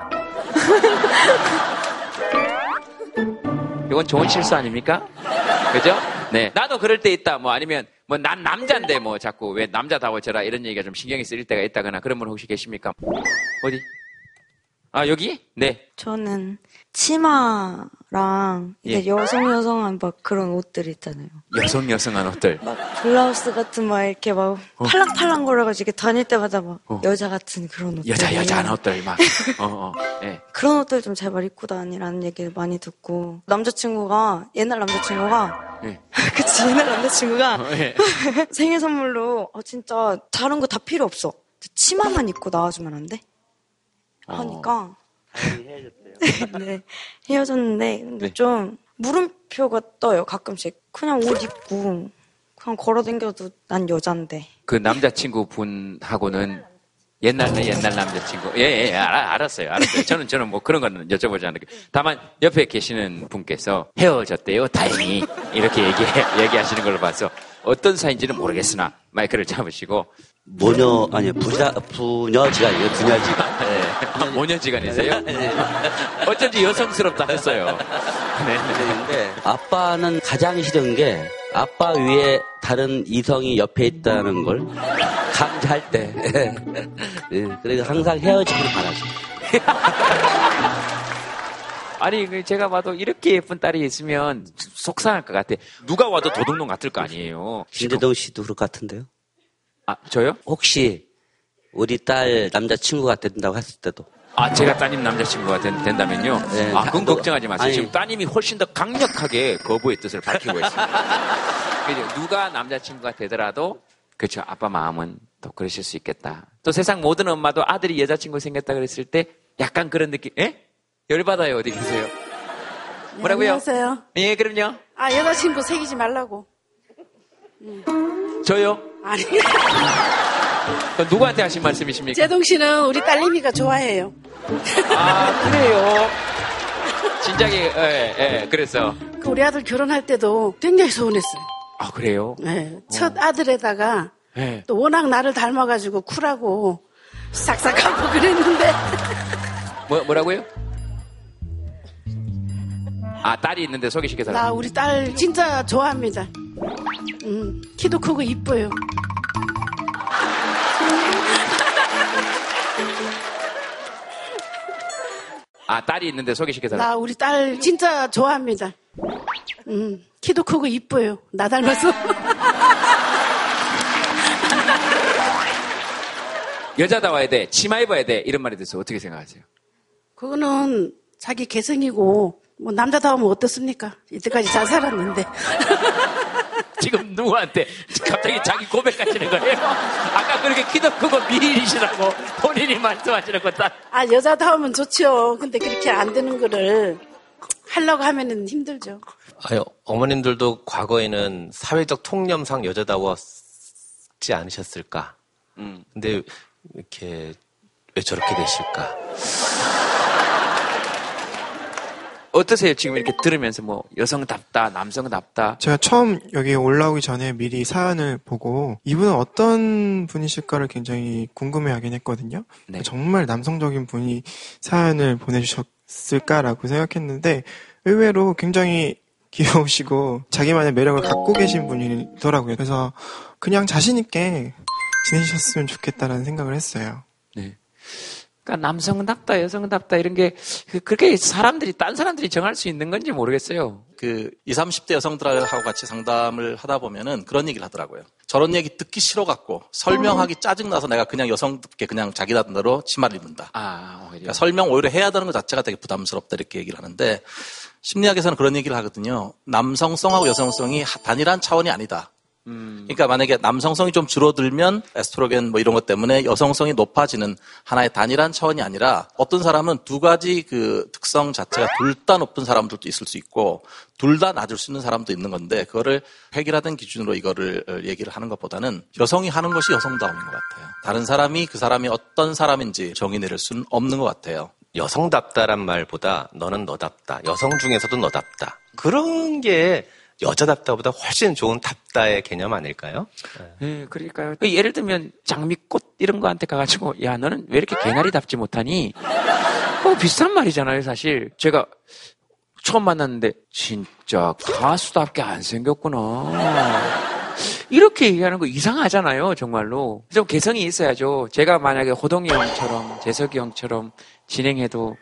이건 좋은 실수 아닙니까? 그죠? 네. 나도 그럴 때 있다. 뭐 아니면 뭐 난 남자인데 뭐 자꾸 왜 남자다워 져라 이런 얘기가 좀 신경이 쓰일 때가 있다거나 그런 분 혹시 계십니까? 어디? 아, 여기? 네. 저는 치마랑 예. 여성 여성한 막 그런 옷들 있잖아요. 여성 여성한 옷들. 블라우스 같은 막 이렇게 막 어. 팔랑팔랑 거려가지고 이렇게 다닐 때마다 막 어. 여자 같은 그런 옷들. 여자 여자한 옷들 막. 어, 어. 예. 그런 옷들 좀 제발 입고 다니라는 얘기를 많이 듣고 남자친구가 옛날 남자친구가 예. 그치 옛날 남자친구가 어, 예. 생일 선물로 어, 진짜 다른 거 다 필요 없어 치마만 입고 나와주면 안 돼? 하니까 네 헤어졌는데 근데 네. 좀 물음표가 떠요 가끔씩 그냥 옷 입고 그냥 걸어다녀도 난 여잔데 그 남자친구 분하고는 옛날은 옛날 남자친구. 예, 예, 알아, 알았어요. 알았어요. 저는, 저는 뭐 그런 거는 여쭤보지 않을게요. 다만, 옆에 계시는 분께서 헤어졌대요. 다행히. 이렇게 얘기, 얘기하시는 걸로 봐서 어떤 사이인지는 모르겠으나 마이크를 잡으시고. 모녀 아니 부자 부녀지간이에요 부녀지간. 네. 아, 모녀지간이세요? 어쩐지 여성스럽다 했어요. 네. 근데 아빠는 가장 싫은 게 아빠 위에 다른 이성이 옆에 있다는 걸 감지할 때. 네, 그래서 항상 헤어지기를 바라죠. 아니, 그 제가 봐도 이렇게 예쁜 딸이 있으면 속상할 것 같아. 누가 와도 도둑놈 같을 거 아니에요. 김재동 씨도 그럴 것 같은데요? 아, 저요? 혹시 우리 딸 남자친구가 된다고 했을 때도 아, 제가 따님 남자친구가 된, 다면요 네, 아, 그건 너- 걱정하지 마세요. 아니. 지금 따님이 훨씬 더 강력하게 거부의 뜻을 밝히고 있습니다. 누가 남자친구가 되더라도, 그렇죠. 아빠 마음은 또 그러실 수 있겠다. 또 세상 모든 엄마도 아들이 여자친구 생겼다 그랬을 때 약간 그런 느낌, 예? 열받아요. 어디 계세요? 뭐라고요? 안녕하세요. 예, 그럼요. 아, 여자친구 새기지 말라고. 저요? 아니, 누구한테 하신 말씀이십니까? 제동 씨는 우리 딸내미가 좋아해요. 아, 그래요. 진작에, 예, 예, 그래서. 그 우리 아들 결혼할 때도 굉장히 소원했어요. 아, 그래요? 네, 첫 아들에다가 예. 또 워낙 나를 닮아가지고 쿨하고 싹싹하고 그랬는데 뭐, 뭐라고요? 아, 딸이 있는데 소개시켜 달라. 나 우리 딸 진짜 좋아합니다. 음, 키도 크고 이뻐요. 아, 딸이 있는데 소개시켜달라. 나 우리 딸 진짜 좋아합니다. 음, 키도 크고 이뻐요. 나 닮아서. 여자다워야 돼. 치마 입어야 돼. 이런 말에 대해서 어떻게 생각하세요? 그거는 자기 개성이고 뭐 남자다우면 어떻습니까? 이때까지 잘 살았는데. 지금 누구한테 갑자기 자기 고백하시는 거예요? 아까 그렇게 키도 크고 미인이시라고 본인이 말씀하시는 거 딱. 아 여자다우면 좋죠. 근데 그렇게 안 되는 거를 하려고 하면은 힘들죠. 아유, 어머님들도 과거에는 사회적 통념상 여자다웠지 않으셨을까? 음. 근데 이렇게 왜 저렇게 되실까? 어떠세요? 지금 이렇게 들으면서 뭐 여성답다, 남성답다. 제가 처음 여기 올라오기 전에 미리 사연을 보고 이분은 어떤 분이실까를 굉장히 궁금해하긴 했거든요. 네. 정말 남성적인 분이 사연을 보내주셨을까라고 생각했는데 의외로 굉장히 귀여우시고 자기만의 매력을 갖고 계신 분이더라고요. 그래서 그냥 자신 있게 지내셨으면 좋겠다라는 생각을 했어요. 네. 그러니까 남성답다, 여성답다 이런 게 그- 그렇게 사람들이 딴 사람들이 정할 수 있는 건지 모르겠어요. 그 20, 30대 여성들하고 같이 상담을 하다 보면은 그런 얘기를 하더라고요. 저런 얘기 듣기 싫어 갖고 설명하기 짜증 나서 내가 그냥 여성답게 그냥 자기 나름대로 치마를 입는다. 아, 오히려. 그러니까 설명 오히려 해야 되는 것 자체가 되게 부담스럽다 이렇게 얘기를 하는데 심리학에서는 그런 얘기를 하거든요. 남성성하고 여성성이 하- 단일한 차원이 아니다. 음. 그러니까 만약에 남성성이 좀 줄어들면 에스트로겐 뭐 이런 것 때문에 여성성이 높아지는 하나의 단일한 차원이 아니라 어떤 사람은 두 가지 그 특성 자체가 둘 다 높은 사람들도 있을 수 있고 둘 다 낮을 수 있는 사람도 있는 건데 그거를 획일화된 기준으로 이거를 어, 얘기를 하는 것보다는 여성이 하는 것이 여성다움인 것 같아요. 다른 사람이 그 사람이 어떤 사람인지 정의 내릴 수는 없는 것 같아요. 여성답다란 말보다 너는 너답다. 여성 중에서도 너답다. 그런 게 여자 답다보다 훨씬 좋은 답다의 개념 아닐까요? 예, 그러니까요. 그 예를 들면 장미꽃 이런 거한테 가가지고 야 너는 왜 이렇게 개나리답지 못하니? 어, 비슷한 말이잖아요, 사실. 제가 처음 만났는데 진짜 가수답게 안 생겼구나. 이렇게 얘기하는 거 이상하잖아요, 정말로. 좀 개성이 있어야죠. 제가 만약에 호동이 형처럼, 재석이 형처럼 진행해도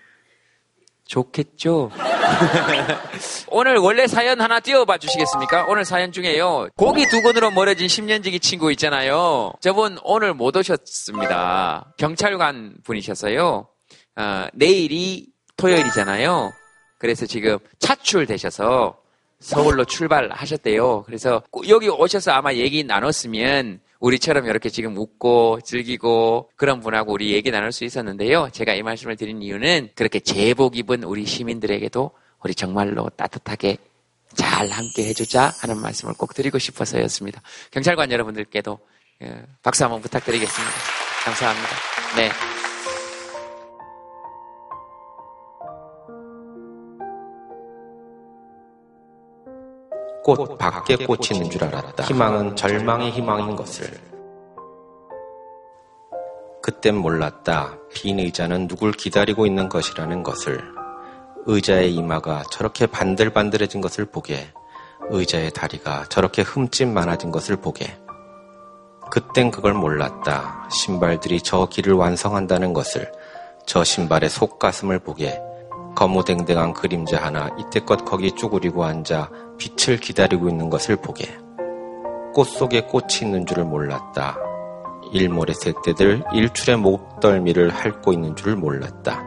좋겠죠? 오늘 원래 사연 하나 띄워봐 주시겠습니까? 오늘 사연 중에요. 고기 두 건으로 멀어진 10년지기 친구 있잖아요. 저분 오늘 못 오셨습니다. 경찰관 분이셨어요. 어, 내일이 토요일이잖아요. 그래서 지금 차출되셔서 서울로 출발하셨대요. 그래서 꼭 여기 오셔서 아마 얘기 나눴으면 우리처럼 이렇게 지금 웃고 즐기고 그런 분하고 우리 얘기 나눌 수 있었는데요. 제가 이 말씀을 드린 이유는 그렇게 제복 입은 우리 시민들에게도 우리 정말로 따뜻하게 잘 함께 해주자 하는 말씀을 꼭 드리고 싶어서였습니다. 경찰관 여러분들께도 예, 박수 한번 부탁드리겠습니다. 감사합니다. 네. 꽃 밖에 있는 줄 알았다. 희망은 절망의 희망인 것을. 그땐 몰랐다. 빈 의자는 누굴 기다리고 있는 것이라는 것을. 의자의 이마가 저렇게 반들반들해진 것을 보게. 의자의 다리가 저렇게 흠집 많아진 것을 보게. 그땐 그걸 몰랐다. 신발들이 저 길을 완성한다는 것을. 저 신발의 속가슴을 보게. 거무댕댕한 그림자 하나 이때껏 거기 쭈그리고 앉아 빛을 기다리고 있는 것을 보게. 꽃 속에 꽃이 있는 줄을 몰랐다. 일몰의 새떼들 일출의 목덜미를 핥고 있는 줄 몰랐다.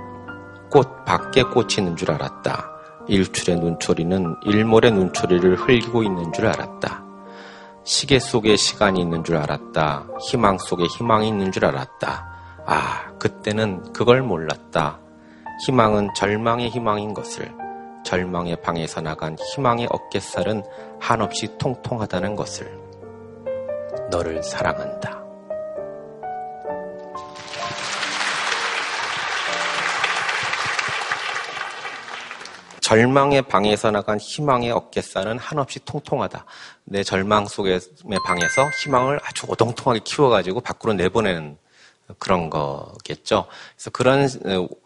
꽃 밖에 꽃이 있는 줄 알았다. 일출의 눈초리는 일몰의 눈초리를 흘리고 있는 줄 알았다. 시계 속에 시간이 있는 줄 알았다. 희망 속에 희망이 있는 줄 알았다. 아, 그때는 그걸 몰랐다. 희망은 절망의 희망인 것을, 절망의 방에서 나간 희망의 어깨살은 한없이 통통하다는 것을. 너를 사랑한다. 절망의 방에서 나간 희망의 어깨살은 한없이 통통하다. 내 절망 속의 방에서 희망을 아주 오동통하게 키워가지고 밖으로 내보내는 그런 거겠죠. 그래서 그런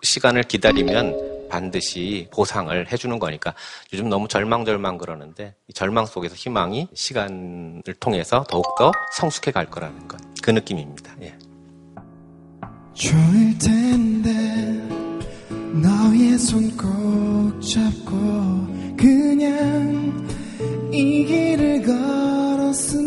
시간을 기다리면 반드시 보상을 해주는 거니까 요즘 너무 절망절망 그러는데 이 절망 속에서 희망이 시간을 통해서 더욱더 성숙해 갈 거라는 것. 그 느낌입니다. 예. 좋을 텐데 너의 손 꼭 잡고 그냥 이 길을 걸었으면